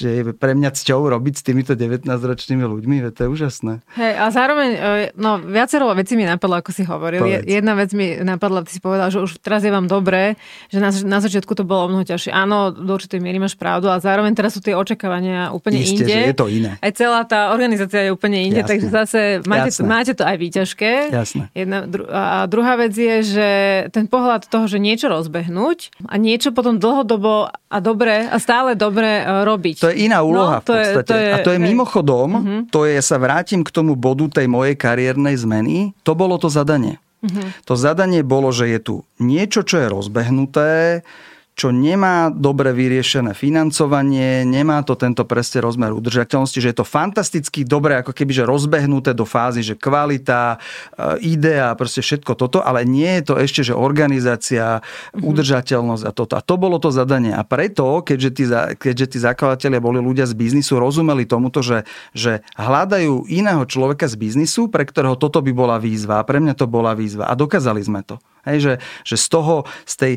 že je pre mňa cťou robiť s týmito 19-ročnými ľuďmi, to je úžasné. Hej, a zároveň, e, no viacero vecí mi napadlo, ako si hovoril. Povedz. Jedna vec mi napadla, ty si povedal, že už teraz je vám dobré, že na, na začiatku to bolo mnoho ťažšie. Áno, do určitej miery máš pravdu, a zároveň teraz sú tie očakávania úplne Isté, inde. Je to iné. Aj celá tá organizácia je úplne inde, Jasné. takže zase máte, máte to aj výťažké. Jasné. Jedna, dru- a druhá vec je, že ten pohľad toho, že niečo rozbehnúť a niečo potom dlhodobo a dobre a stále dobre e, robiť. To je iná úloha no, v podstate. Je, to je, a to je mimochodom, uh-huh. to je, ja sa vrátim k tomu bodu tej mojej kariérnej zmeny, to bolo to zadanie. Uh-huh. To zadanie bolo, že je tu niečo, čo je rozbehnuté, čo nemá dobre vyriešené financovanie, nemá to tento presne rozmer udržateľnosti, že je to fantasticky dobre ako keby že rozbehnuté do fázy, že kvalita, e, idea, proste všetko toto, ale nie je to ešte, že organizácia, mm-hmm. udržateľnosť a toto. A to bolo to zadanie. A preto, keďže tí, keďže tí zakladatelia boli ľudia z biznisu, rozumeli tomuto, že, že hľadajú iného človeka z biznisu, pre ktorého toto by bola výzva. A pre mňa to bola výzva. A dokázali sme to. Hej, že, že z toho, z tej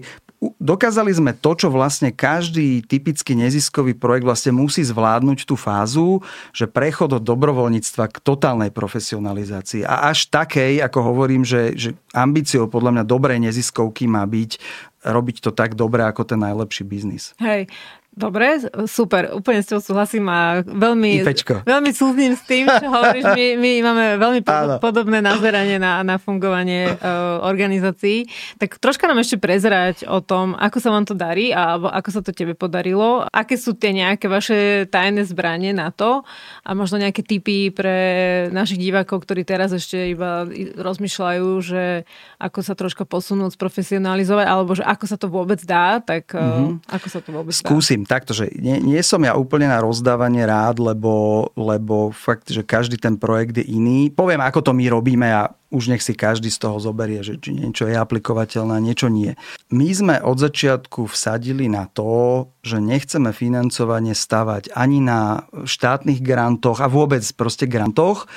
dokázali sme to, čo vlastne každý typický neziskový projekt vlastne musí zvládnuť tú fázu, že prechod od dobrovoľníctva k totálnej profesionalizácii. A až takej, ako hovorím, že, že ambíciou podľa mňa dobrej neziskovky má byť robiť to tak dobre ako ten najlepší biznis. Hej, Dobre, super, úplne s tebou súhlasím a veľmi, veľmi súzním s tým, čo hovoríš. My, my máme veľmi pod, podobné nazeranie na, na fungovanie uh, organizácií. Tak troška nám ešte prezerať o tom, ako sa vám to darí a ako sa to tebe podarilo. Aké sú tie nejaké vaše tajné zbranie na to a možno nejaké typy pre našich divákov, ktorí teraz ešte iba rozmýšľajú, že ako sa troška posunúť, sprofesionalizovať, alebo že ako sa to vôbec dá, tak mm-hmm. ako sa to vôbec Skúsim. dá? Takto, že nie, nie som ja úplne na rozdávanie rád, lebo, lebo fakt, že každý ten projekt je iný. Poviem, ako to my robíme a už nech si každý z toho zoberie, že či niečo je aplikovateľné, niečo nie. My sme od začiatku vsadili na to, že nechceme financovanie stavať ani na štátnych grantoch a vôbec proste grantoch,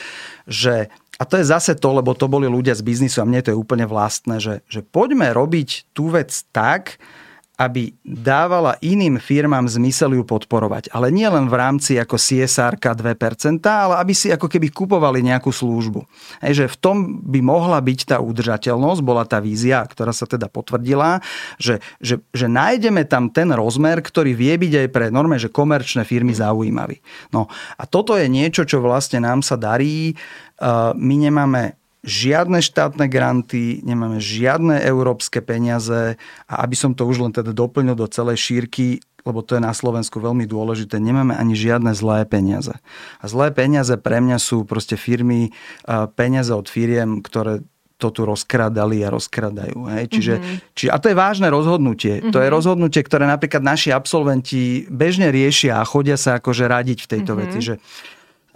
že a to je zase to, lebo to boli ľudia z biznisu a mne to je úplne vlastné, že, že poďme robiť tú vec tak, aby dávala iným firmám zmysel ju podporovať. Ale nie len v rámci ako CSR 2%, ale aby si ako keby kupovali nejakú službu. Hej, že v tom by mohla byť tá udržateľnosť, bola tá vízia, ktorá sa teda potvrdila, že, že, že nájdeme tam ten rozmer, ktorý vie byť aj pre normálne, že komerčné firmy zaujímavý. No a toto je niečo, čo vlastne nám sa darí. My nemáme žiadne štátne granty, nemáme žiadne európske peniaze a aby som to už len teda doplnil do celej šírky, lebo to je na Slovensku veľmi dôležité, nemáme ani žiadne zlé peniaze. A zlé peniaze pre mňa sú proste firmy, peniaze od firiem, ktoré to tu rozkradali a rozkradajú. Hej? Čiže, mm-hmm. či, a to je vážne rozhodnutie. Mm-hmm. To je mhm. rozhodnutie, ktoré napríklad naši absolventi bežne riešia a chodia sa akože radiť v tejto mm-hmm. veci. Že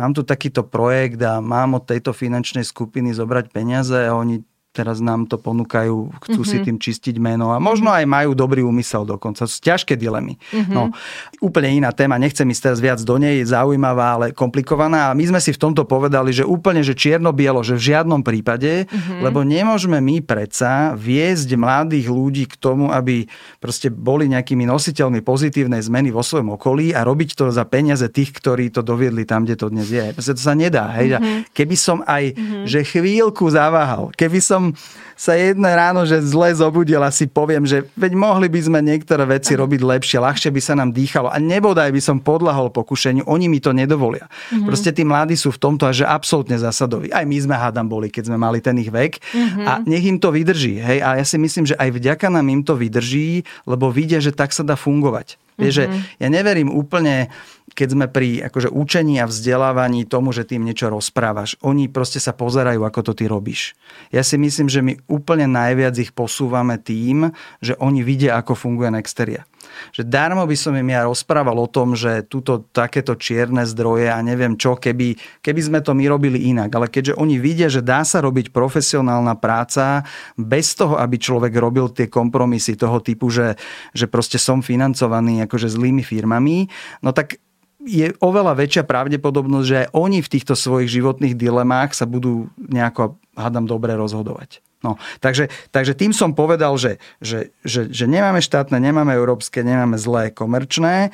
mám tu takýto projekt a mám od tejto finančnej skupiny zobrať peniaze a oni teraz nám to ponúkajú, chcú mm-hmm. si mhm. tým čistiť meno a možno aj majú dobrý úmysel dokonca. Sú ťažké dilemy. Mm-hmm. No, úplne iná téma, nechcem ísť teraz viac do nej, zaujímavá, ale komplikovaná. A my sme si v tomto povedali, že úplne, že čierno-bielo, že v žiadnom prípade, mm-hmm. lebo nemôžeme my predsa viesť mladých ľudí k tomu, aby proste boli nejakými nositeľmi pozitívnej zmeny vo svojom okolí a robiť to za peniaze tých, ktorí to doviedli tam, kde to dnes je. Proste to sa nedá. Hej. Mm-hmm. Keby som aj, mm-hmm. že chvíľku zaváhal, keby som som sa jedné ráno, že zle zobudil a si poviem, že veď mohli by sme niektoré veci robiť lepšie, ľahšie by sa nám dýchalo a nebodaj by som podlahol pokušeniu, oni mi to nedovolia. Mm-hmm. Proste tí mladí sú v tomto a že absolútne zásadoví. Aj my sme hádam boli, keď sme mali ten ich vek mm-hmm. a nech im to vydrží. Hej? A ja si myslím, že aj vďaka nám im to vydrží, lebo vidia, že tak sa dá fungovať. Vieš, mm-hmm. že ja neverím úplne, keď sme pri akože, učení a vzdelávaní tomu, že tým niečo rozprávaš. Oni proste sa pozerajú, ako to ty robíš. Ja si myslím, že my úplne najviac ich posúvame tým, že oni vidia, ako funguje Nexteria. Že darmo by som im ja rozprával o tom, že túto takéto čierne zdroje a neviem čo, keby, keby sme to my robili inak. Ale keďže oni vidia, že dá sa robiť profesionálna práca bez toho, aby človek robil tie kompromisy toho typu, že, že proste som financovaný akože zlými firmami, no tak je oveľa väčšia pravdepodobnosť, že aj oni v týchto svojich životných dilemách sa budú nejako, hádam, dobre rozhodovať. No, takže, takže tým som povedal, že, že, že, že nemáme štátne, nemáme európske, nemáme zlé komerčné,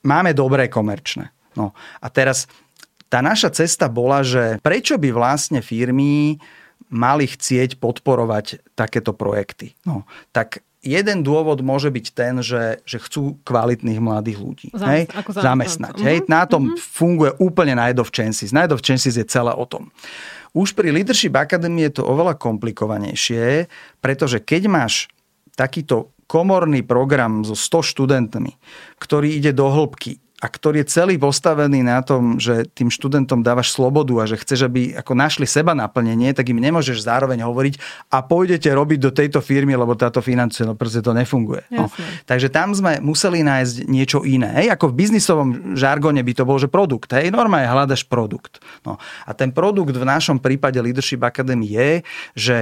máme dobré komerčné. No, a teraz tá naša cesta bola, že prečo by vlastne firmy mali chcieť podporovať takéto projekty. No, tak jeden dôvod môže byť ten, že, že chcú kvalitných mladých ľudí Zamest- hej, ako zamestnať. Hej. Mhm. Na tom funguje úplne Night of Chances. Night of Chances je celé o tom. Už pri Leadership Academy je to oveľa komplikovanejšie, pretože keď máš takýto komorný program so 100 študentmi, ktorý ide do hĺbky a ktorý je celý postavený na tom, že tým študentom dávaš slobodu a že chceš, aby ako našli seba naplnenie, tak im nemôžeš zároveň hovoriť a pôjdete robiť do tejto firmy, lebo táto financuje, no proste to nefunguje. No. Takže tam sme museli nájsť niečo iné. Hej? Ako v biznisovom žargone by to bol, že produkt. Hej? Normálne hľadaš produkt. No. A ten produkt v našom prípade Leadership Academy je, že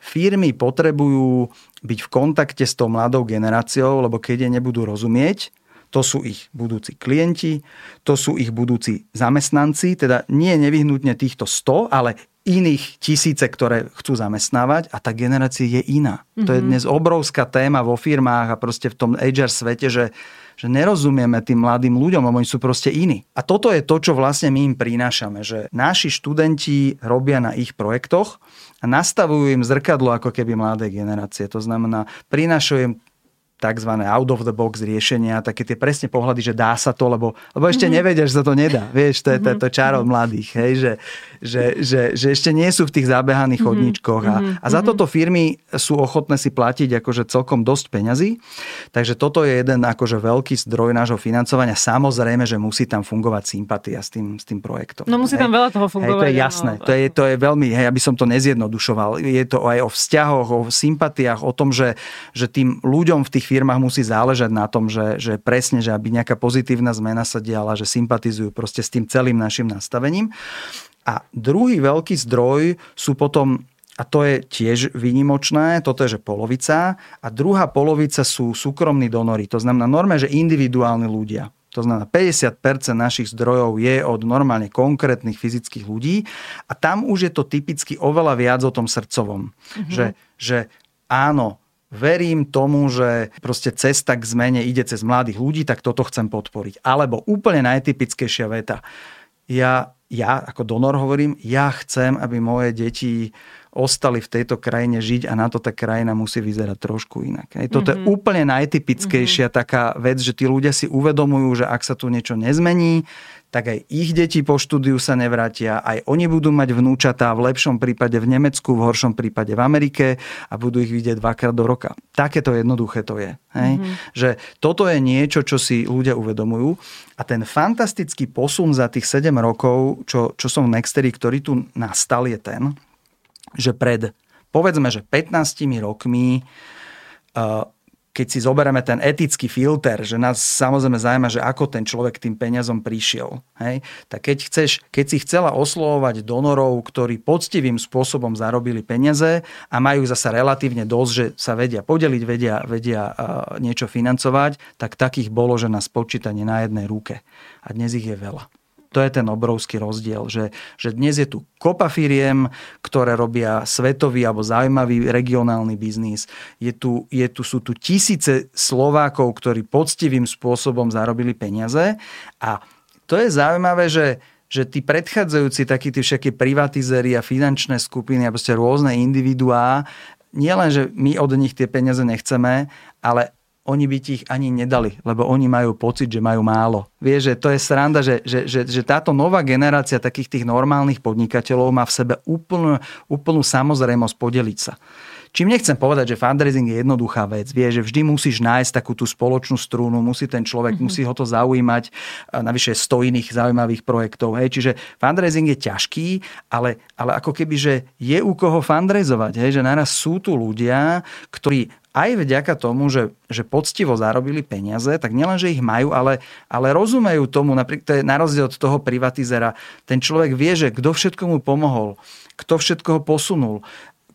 firmy potrebujú byť v kontakte s tou mladou generáciou, lebo keď je nebudú rozumieť, to sú ich budúci klienti, to sú ich budúci zamestnanci, teda nie nevyhnutne týchto 100, ale iných tisíce, ktoré chcú zamestnávať a tá generácia je iná. Mm-hmm. To je dnes obrovská téma vo firmách a proste v tom HR svete, že, že nerozumieme tým mladým ľuďom, lebo oni sú proste iní. A toto je to, čo vlastne my im prinášame, že naši študenti robia na ich projektoch a nastavujú im zrkadlo ako keby mladé generácie. To znamená, prinášajú im tzv. out of the box riešenia, také tie presne pohľady, že dá sa to, lebo, lebo ešte mm-hmm. nevedia, že sa to nedá. Vieš, to je to, to čaro mladých, hej, že, že, že, že ešte nie sú v tých zabehaných mm-hmm. chodničkoch a, a za toto firmy sú ochotné si platiť akože celkom dosť peňazí. Takže toto je jeden akože veľký zdroj nášho financovania. Samozrejme, že musí tam fungovať sympatia s tým, s tým projektom. No musí tam veľa toho fungovať. Hej, to je jasné. áno. To je, to je veľmi, hej, aby som to nezjednodušoval. Je to aj o vzťahoch, o sympatiách, o tom, že, že tým ľuďom v tých firmách musí záležať na tom, že, že presne, že aby nejaká pozitívna zmena sa diala, že sympatizujú proste s tým celým našim nastavením. A druhý veľký zdroj sú potom a to je tiež výnimočné, toto je, že polovica. A druhá polovica sú súkromní donory. To znamená normálne, že individuálni ľudia. To znamená, 50% našich zdrojov je od normálne konkrétnych fyzických ľudí a tam už je to typicky oveľa viac o tom srdcovom. Mm-hmm. Že, že áno, verím tomu, že proste cesta k zmene ide cez mladých ľudí, tak toto chcem podporiť. Alebo úplne najtypickejšia veta. Ja, ja ako donor hovorím, ja chcem, aby moje deti ostali v tejto krajine žiť a na to tá krajina musí vyzerať trošku inak. Hej. Toto mm-hmm. je úplne najtypickejšia mm-hmm. taká vec, že tí ľudia si uvedomujú, že ak sa tu niečo nezmení, tak aj ich deti po štúdiu sa nevrátia, aj oni budú mať vnúčatá v lepšom prípade v Nemecku, v horšom prípade v Amerike a budú ich vidieť dvakrát do roka. Takéto jednoduché to je. Hej? Mm-hmm. Že toto je niečo, čo si ľudia uvedomujú a ten fantastický posun za tých 7 rokov, čo, čo som v Nexteri, ktorý tu nastal, je ten, že pred povedzme, že 15 rokmi uh, keď si zoberieme ten etický filter, že nás samozrejme zaujíma, že ako ten človek tým peniazom prišiel. Hej? Tak keď, chceš, keď si chcela oslovovať donorov, ktorí poctivým spôsobom zarobili peniaze a majú zasa relatívne dosť, že sa vedia podeliť, vedia, vedia uh, niečo financovať, tak takých bolo, že na spočítanie na jednej ruke. A dnes ich je veľa. To je ten obrovský rozdiel, že, že dnes je tu kopa firiem, ktoré robia svetový alebo zaujímavý regionálny biznis. Je tu, je tu, sú tu tisíce Slovákov, ktorí poctivým spôsobom zarobili peniaze a to je zaujímavé, že že tí predchádzajúci takí tí všetky privatizéry a finančné skupiny a proste rôzne individuá, nie len, že my od nich tie peniaze nechceme, ale oni by ti ich ani nedali, lebo oni majú pocit, že majú málo. Vieš, že to je sranda, že, že, že, že táto nová generácia takých tých normálnych podnikateľov má v sebe úplnú, úplnú samozrejmosť podeliť sa. Čím nechcem povedať, že fundraising je jednoduchá vec. Vie, že vždy musíš nájsť takú tú spoločnú strúnu, musí ten človek, mm-hmm. musí ho to zaujímať. Navyše 100 iných zaujímavých projektov. Hej. Čiže fundraising je ťažký, ale, ale ako keby, že je u koho fundraizovať. Hej. Že naraz sú tu ľudia, ktorí aj vďaka tomu, že, že poctivo zarobili peniaze, tak nielen, že ich majú, ale, ale rozumejú tomu, napríklad to je na rozdiel od toho privatizera, ten človek vie, že kto všetko mu pomohol, kto všetko ho posunul,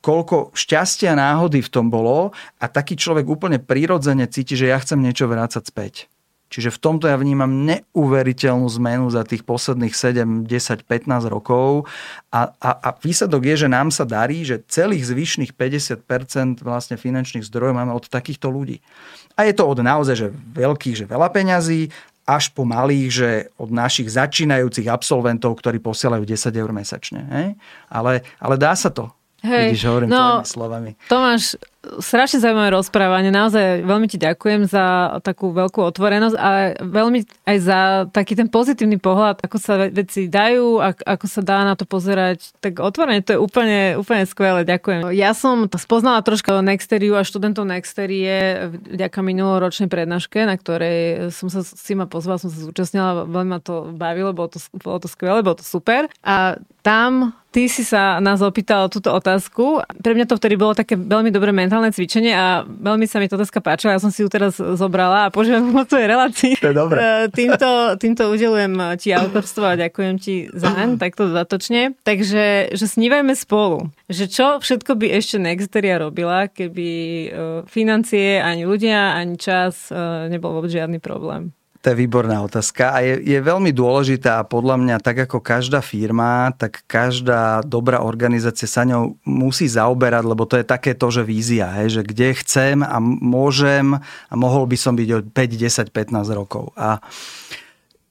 koľko šťastia a náhody v tom bolo a taký človek úplne prirodzene cíti, že ja chcem niečo vrácať späť. Čiže v tomto ja vnímam neuveriteľnú zmenu za tých posledných 7, 10, 15 rokov a, a, a výsledok je, že nám sa darí, že celých zvyšných 50% vlastne finančných zdrojov máme od takýchto ľudí. A je to od naozaj že veľkých, že veľa peňazí, až po malých, že od našich začínajúcich absolventov, ktorí posielajú 10 eur mesačne. Ale, ale dá sa to. Hej, Vidíš, hovorím no, slovami. Tomáš, strašne zaujímavé rozprávanie. Naozaj veľmi ti ďakujem za takú veľkú otvorenosť a veľmi aj za taký ten pozitívny pohľad, ako sa veci dajú, ako sa dá na to pozerať. Tak otvorene, to je úplne, úplne skvelé. Ďakujem. Ja som spoznala troška Nexteriu a študentov Nexterie vďaka minuloročnej prednáške, na ktorej som sa si ma pozvala, som sa zúčastnila, veľmi ma to bavilo, bolo to, bolo to skvelé, bolo to super. A tam ty si sa nás opýtal túto otázku. Pre mňa to vtedy bolo také veľmi dobré mentálne cvičenie a veľmi sa mi to otázka páčila. Ja som si ju teraz zobrala a požiadam o tvojej relácii. To je dobré. *laughs* E, týmto, týmto udelujem ti autorstvo a ďakujem ti zaň, *clears throat* takto dodatočne. Takže, že snívajme spolu. Že čo všetko by ešte Nexteria robila, keby e, financie, ani ľudia, ani čas e, nebol vôbec žiadny problém. To je výborná otázka a je, je veľmi dôležitá a podľa mňa tak ako každá firma, tak každá dobrá organizácia sa ňou musí zaoberať, lebo to je také to, že vízia, hej, že kde chcem a môžem a mohol by som byť od 5, 10, 15 rokov. A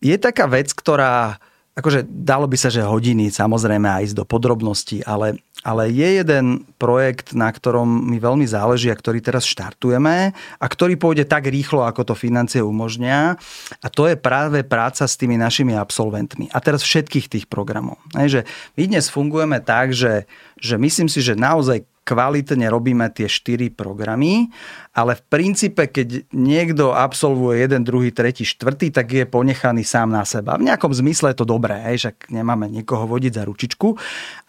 je taká vec, ktorá akože dalo by sa, že hodiny samozrejme aj ísť do podrobností, ale ale je jeden projekt, na ktorom mi veľmi záleží a ktorý teraz štartujeme a ktorý pôjde tak rýchlo, ako to financie umožňa. A to je práve práca s tými našimi absolventmi. A teraz všetkých tých programov. Hej, že my dnes fungujeme tak, že, že myslím si, že naozaj kvalitne robíme tie štyri programy, ale v princípe, keď niekto absolvuje jeden, druhý, tretí, štvrtý, tak je ponechaný sám na seba. V nejakom zmysle je to dobré, hej, však nemáme niekoho vodiť za ručičku,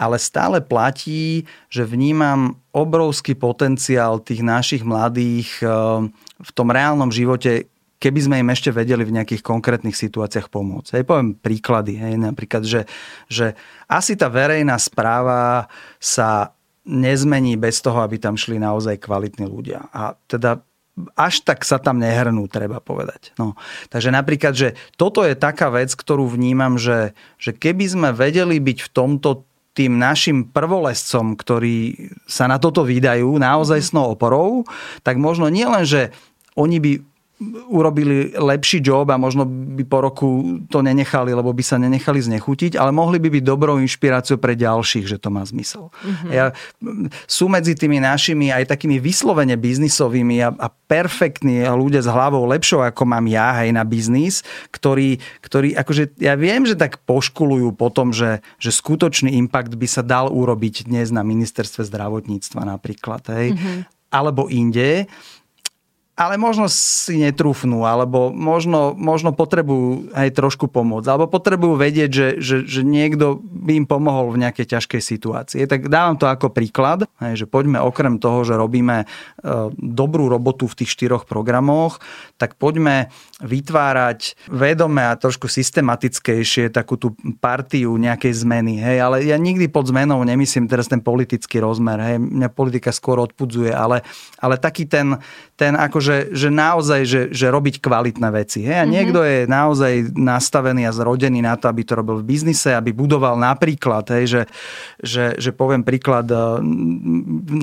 ale stále platí, že vnímam obrovský potenciál tých našich mladých eh, v tom reálnom živote, keby sme im ešte vedeli v nejakých konkrétnych situáciách pomôcť. Hej, poviem príklady. Hej, napríklad, že, že asi tá verejná správa sa nezmení bez toho, aby tam šli naozaj kvalitní ľudia. A teda až tak sa tam nehrnú, treba povedať. No. Takže napríklad, že toto je taká vec, ktorú vnímam, že, že keby sme vedeli byť v tomto tým našim prvolescom, ktorí sa na toto vydajú naozaj snou oporou, tak možno nielen, že oni by urobili lepší job a možno by po roku to nenechali, lebo by sa nenechali znechutiť, ale mohli by byť dobrou inšpiráciou pre ďalších, že to má zmysel. Mm-hmm. Ja, sú medzi tými našimi aj takými vyslovene biznisovými a, a perfektní ľudia s hlavou lepšou, ako mám ja aj na biznis, ktorí, ktorí akože ja viem, že tak poškulujú po tom, že, že skutočný impact by sa dal urobiť dnes na ministerstve zdravotníctva napríklad. Hej. Mm-hmm alebo inde, ale možno si netrúfnú, alebo možno, možno potrebujú aj trošku pomôcť, alebo potrebujú vedieť, že, že, že niekto by im pomohol v nejakej ťažkej situácii. Tak dávam to ako príklad, že poďme okrem toho, že robíme e, dobrú robotu v tých štyroch programoch, tak poďme vytvárať vedome a trošku systematickejšie takú tú partiu nejakej zmeny. Hej, ale ja nikdy pod zmenou nemyslím teraz ten politický rozmer. Hej, mňa politika skôr odpudzuje, ale, ale taký ten, ten akože, že naozaj, že, že robiť kvalitné veci. Hej? A mm-hmm. niekto je naozaj nastavený a zrodený na to, aby to robil v biznise, aby budoval napríklad, hej, že, že, že poviem príklad, e,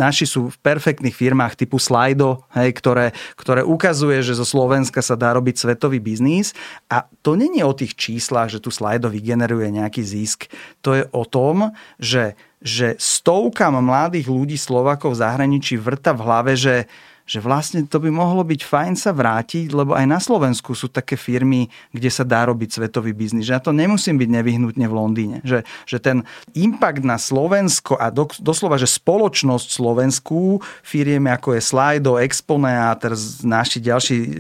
naši sú v perfektných firmách typu Slido, hej, ktoré, ktoré ukazuje, že zo Slovenska sa dá robiť svetový biznis a to není o tých číslach, že tu Slido vygeneruje nejaký zisk. To je o tom, že že stovkám mladých ľudí Slovakov v zahraničí vrta v hlave, že, že vlastne to by mohlo byť fajn sa vrátiť, lebo aj na Slovensku sú také firmy, kde sa dá robiť svetový biznis. Že ja to nemusím byť nevyhnutne v Londýne. Že, že ten impact na Slovensko a do, doslova, že spoločnosť Slovensku, firiem ako je Slido, Expone a teraz naši ďalší e,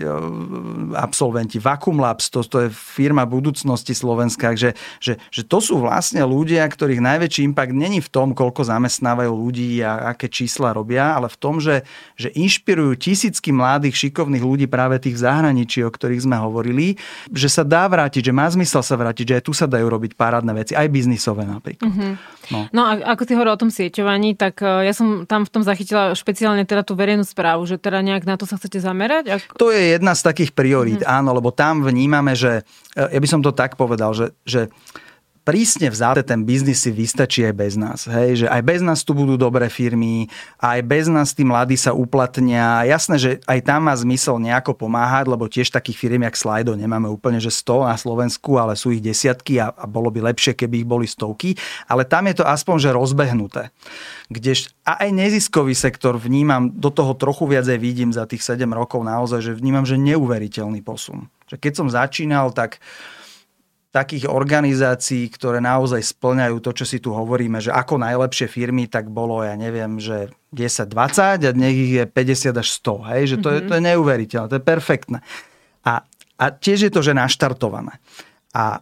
absolventi, Vacuum Labs, to, to je firma budúcnosti Slovenska, že, že, že to sú vlastne ľudia, ktorých najväčší impact není v tom, koľko zamestnávajú ľudí a aké čísla robia, ale v tom, že, že inšpirujú nasmerujú tisícky mladých, šikovných ľudí práve tých zahraničí, o ktorých sme hovorili, že sa dá vrátiť, že má zmysel sa vrátiť, že aj tu sa dajú robiť parádne veci, aj biznisové napríklad. Mm-hmm. No. no a ako ty hovoril o tom sieťovaní, tak e, ja som tam v tom zachytila špeciálne teda tú verejnú správu, že teda nejak na to sa chcete zamerať? Ak... To je jedna z takých priorít, mm-hmm. áno, lebo tam vnímame, že, e, ja by som to tak povedal, že, že prísne vzáte ten biznis si vystačí aj bez nás. Hej? Že aj bez nás tu budú dobré firmy, aj bez nás tí mladí sa uplatnia. Jasné, že aj tam má zmysel nejako pomáhať, lebo tiež takých firm jak Slido nemáme úplne, že 100 na Slovensku, ale sú ich desiatky a, a bolo by lepšie, keby ich boli stovky. Ale tam je to aspoň, že rozbehnuté. Kdež, a aj neziskový sektor vnímam, do toho trochu viac aj vidím za tých 7 rokov naozaj, že vnímam, že neuveriteľný posun. Že keď som začínal, tak takých organizácií, ktoré naozaj splňajú to, čo si tu hovoríme, že ako najlepšie firmy, tak bolo, ja neviem, že 10-20 a nech ich je 50 až 100. Hej? Že to, mm-hmm. je, to je neuveriteľné, to je perfektné. A, a tiež je to, že naštartované. A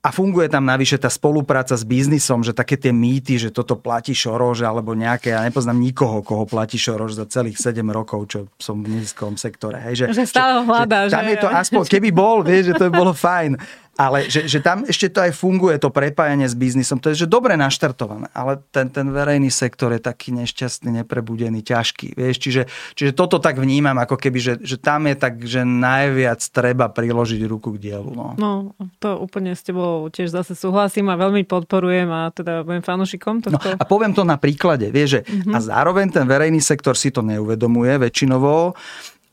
a funguje tam navyše tá spolupráca s biznisom, že také tie mýty, že toto platí Šorož alebo nejaké, ja nepoznám nikoho, koho platí Šorož za celých 7 rokov, čo som v neziskovom sektore. Hej, že, že stále hľadá. Že, že, tam je to aspoň, keby bol, vieš, že to by bolo fajn ale že, že tam ešte to aj funguje, to prepájanie s biznisom. To je že dobre naštartované, ale ten, ten verejný sektor je taký nešťastný, neprebudený, ťažký. Vieš? Čiže, čiže toto tak vnímam, ako keby, že, že tam je tak, že najviac treba priložiť ruku k dielu. No. no, to úplne s tebou tiež zase súhlasím a veľmi podporujem a teda budem fanušikom tohto. No, a poviem to na príklade, vieš, že mm-hmm. a zároveň ten verejný sektor si to neuvedomuje väčšinovo,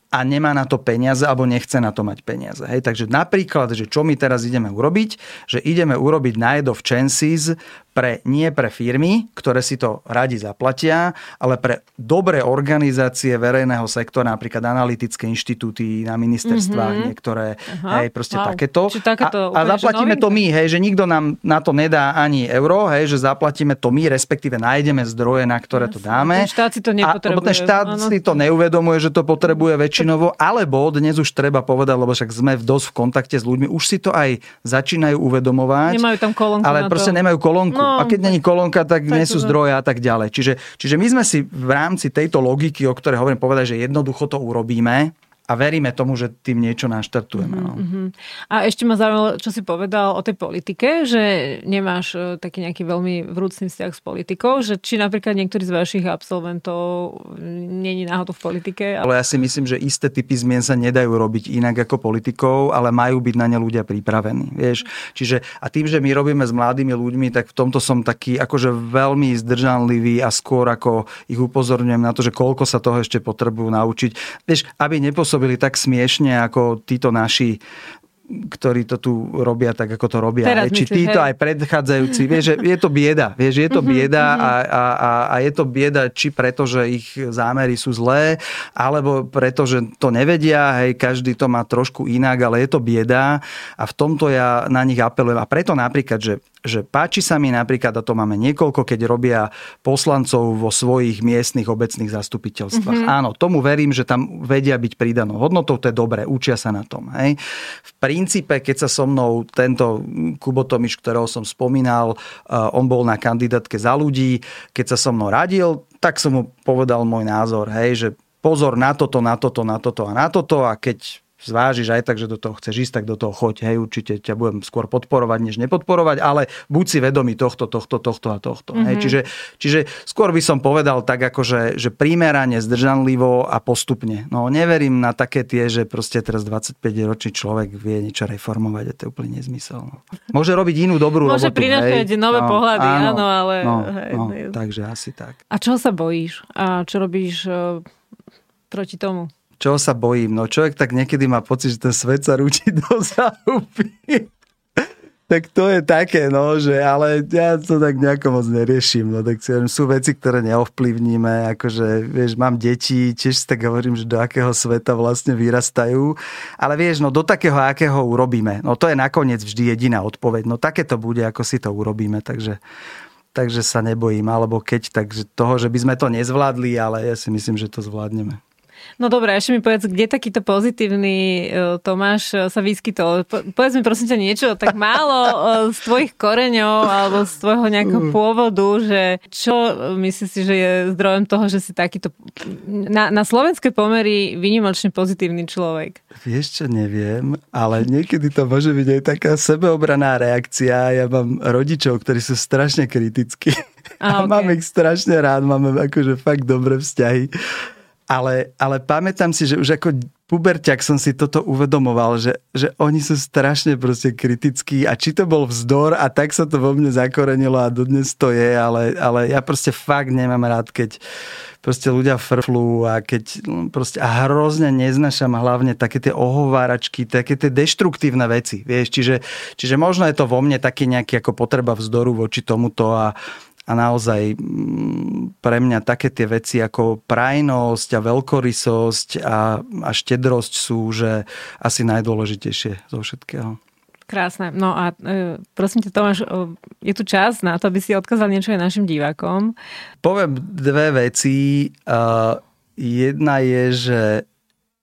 a nemá na to peniaze alebo nechce na to mať peniaze. Hej? Takže napríklad, že čo my teraz ideme urobiť, že ideme urobiť Night of Chances pre, nie pre firmy, ktoré si to radi zaplatia, ale pre dobré organizácie verejného sektora, napríklad analytické inštitúty na ministerstvách, mm-hmm. niektoré, Aha, hej, proste wow. takéto. takéto. A, a zaplatíme to my, hej, že nikto nám na to nedá ani euro, hej, že zaplatíme to my, respektíve nájdeme zdroje, na ktoré Jasne. to dáme. Ten štát si to nepotrebuje. A, ten štát ano. si to neuvedomuje, že to potrebuje väčšinovo, alebo dnes už treba povedať, lebo však sme v dosť v kontakte s ľuďmi, už si to aj začínajú uvedomovať. Nemajú tam kolónku Ale proste to. nemajú kolónku. No, a keď není kolónka, tak nie sú zdroje a tak ďalej. Čiže, čiže my sme si v rámci tejto logiky, o ktorej hovorím, povedať, že jednoducho to urobíme, a veríme tomu, že tým niečo naštartujeme. No. Uh-huh. A ešte ma zaujímalo, čo si povedal o tej politike, že nemáš e, taký nejaký veľmi vrúcný vzťah s politikou, že či napríklad niektorí z vašich absolventov není náhodou v politike. Ale ja si myslím, že isté typy zmien sa nedajú robiť inak ako politikou, ale majú byť na ne ľudia pripravení. Vieš? Čiže, a tým, že my robíme s mladými ľuďmi, tak v tomto som taký akože veľmi zdržanlivý a skôr ako ich upozorňujem na to, že koľko sa toho ešte potrebujú naučiť. Vieš, aby nepôsobili pôsobili tak smiešne ako títo naši ktorí to tu robia tak, ako to robia. Teraz Či títo hej. aj predchádzajúci. Vieš, že je to bieda. Vieš, je to mhm, bieda mhm. a, a, a, a je to bieda či preto, že ich zámery sú zlé, alebo preto, že to nevedia. Hej, každý to má trošku inak, ale je to bieda a v tomto ja na nich apelujem. A preto napríklad, že že páči sa mi napríklad, a to máme niekoľko, keď robia poslancov vo svojich miestnych obecných zastupiteľstvách. Mm-hmm. Áno, tomu verím, že tam vedia byť pridanou hodnotou, to je dobré, učia sa na tom. Hej. V princípe, keď sa so mnou tento Kubo Tomiš, ktorého som spomínal, uh, on bol na kandidátke za ľudí, keď sa so mnou radil, tak som mu povedal môj názor, hej, že pozor na toto, na toto, na toto a na toto a keď zvážiš aj tak, že do toho chceš ísť, tak do toho choď. Hej, určite ťa budem skôr podporovať, než nepodporovať, ale buď si vedomý tohto, tohto, tohto a tohto. Mm-hmm. Hej, mhm. čiže, čiže skôr by som povedal tak, ako že, že primerane, zdržanlivo a postupne. No neverím na také tie, že proste teraz 25-ročný človek vie niečo reformovať a to je úplne nezmysel. No. Môže robiť inú dobrú Môže robotu. Môže prinášať nové no, pohľady, áno, áno ale... No, hej, no, hej. takže asi tak. A čo sa bojíš? A čo robíš uh, proti tomu? Čo sa bojím? No človek tak niekedy má pocit, že ten svet sa rúti *laughs* do záhupy. tak to je také, no, že ale ja to tak nejako moc neriešim. No, tak sú veci, ktoré neovplyvníme, akože, vieš, mám deti, tiež si tak hovorím, že do akého sveta vlastne vyrastajú. Ale vieš, no do takého, akého urobíme. No to je nakoniec vždy jediná odpoveď. No také to bude, ako si to urobíme, takže takže sa nebojím, alebo keď, takže toho, že by sme to nezvládli, ale ja si myslím, že to zvládneme. No dobré, ešte mi povedz, kde takýto pozitívny uh, Tomáš uh, sa vyskytol? Po, povedz mi prosím ťa niečo tak málo uh, z tvojich koreňov alebo z tvojho nejakého mm. pôvodu, že čo myslíš si, že je zdrojom toho, že si takýto na, na slovenské pomery vynimočne pozitívny človek? Vieš čo, neviem, ale niekedy to môže byť aj taká sebeobraná reakcia. Ja mám rodičov, ktorí sú strašne kritickí. *laughs* A, okay. mám ich strašne rád, máme akože fakt dobré vzťahy. Ale, ale pamätám si, že už ako puberťak som si toto uvedomoval, že, že oni sú strašne proste kritickí a či to bol vzdor a tak sa to vo mne zakorenilo a dodnes to je, ale, ale ja proste fakt nemám rád, keď proste ľudia frflú a keď no, proste a hrozne neznašam hlavne také tie ohováračky, také tie deštruktívne veci, vieš, čiže, čiže možno je to vo mne taký nejaký ako potreba vzdoru voči tomuto a, a naozaj mm, pre mňa také tie veci ako prajnosť a veľkorysosť a, a štedrosť sú že asi najdôležitejšie zo všetkého. Krásne. No a e, prosím ťa Tomáš, je tu čas na to, aby si odkázal niečo aj našim divákom. Poviem dve veci. Uh, jedna je, že,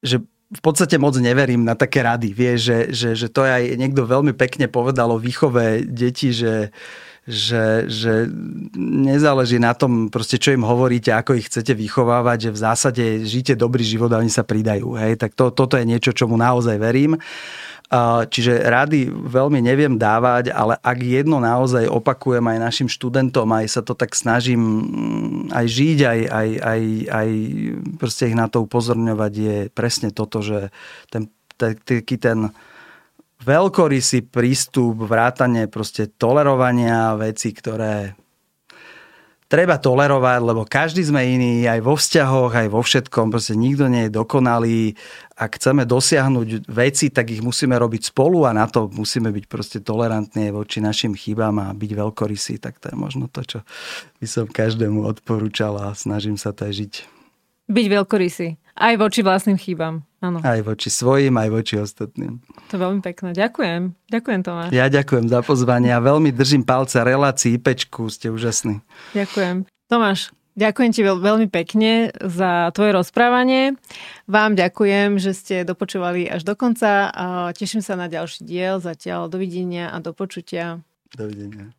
že v podstate moc neverím na také rady. Vieš, že, že, že to aj niekto veľmi pekne povedal o výchove detí, že že, že nezáleží na tom, proste, čo im hovoríte, ako ich chcete vychovávať, že v zásade žite dobrý život a oni sa pridajú. Hej? Tak to, toto je niečo, čomu naozaj verím. Čiže rady veľmi neviem dávať, ale ak jedno naozaj opakujem aj našim študentom, aj sa to tak snažím mm, aj žiť, aj, aj, aj, aj proste ich na to upozorňovať, je presne toto, že ten, taký ten veľkorysý prístup, vrátanie proste tolerovania veci, ktoré treba tolerovať, lebo každý sme iný, aj vo vzťahoch, aj vo všetkom, proste nikto nie je dokonalý. Ak chceme dosiahnuť veci, tak ich musíme robiť spolu a na to musíme byť proste tolerantní voči našim chybám a byť veľkorysí, tak to je možno to, čo by som každému odporúčal a snažím sa to aj žiť. Byť veľkorysý. Aj voči vlastným chybám. Áno. Aj voči svojim, aj voči ostatným. To veľmi pekné. Ďakujem. Ďakujem, Tomáš. Ja ďakujem za pozvanie a veľmi držím palce relácii Pečku. Ste úžasní. Ďakujem. Tomáš, ďakujem ti veľmi pekne za tvoje rozprávanie. Vám ďakujem, že ste dopočúvali až do konca a teším sa na ďalší diel. Zatiaľ dovidenia a do počutia. Dovidenia.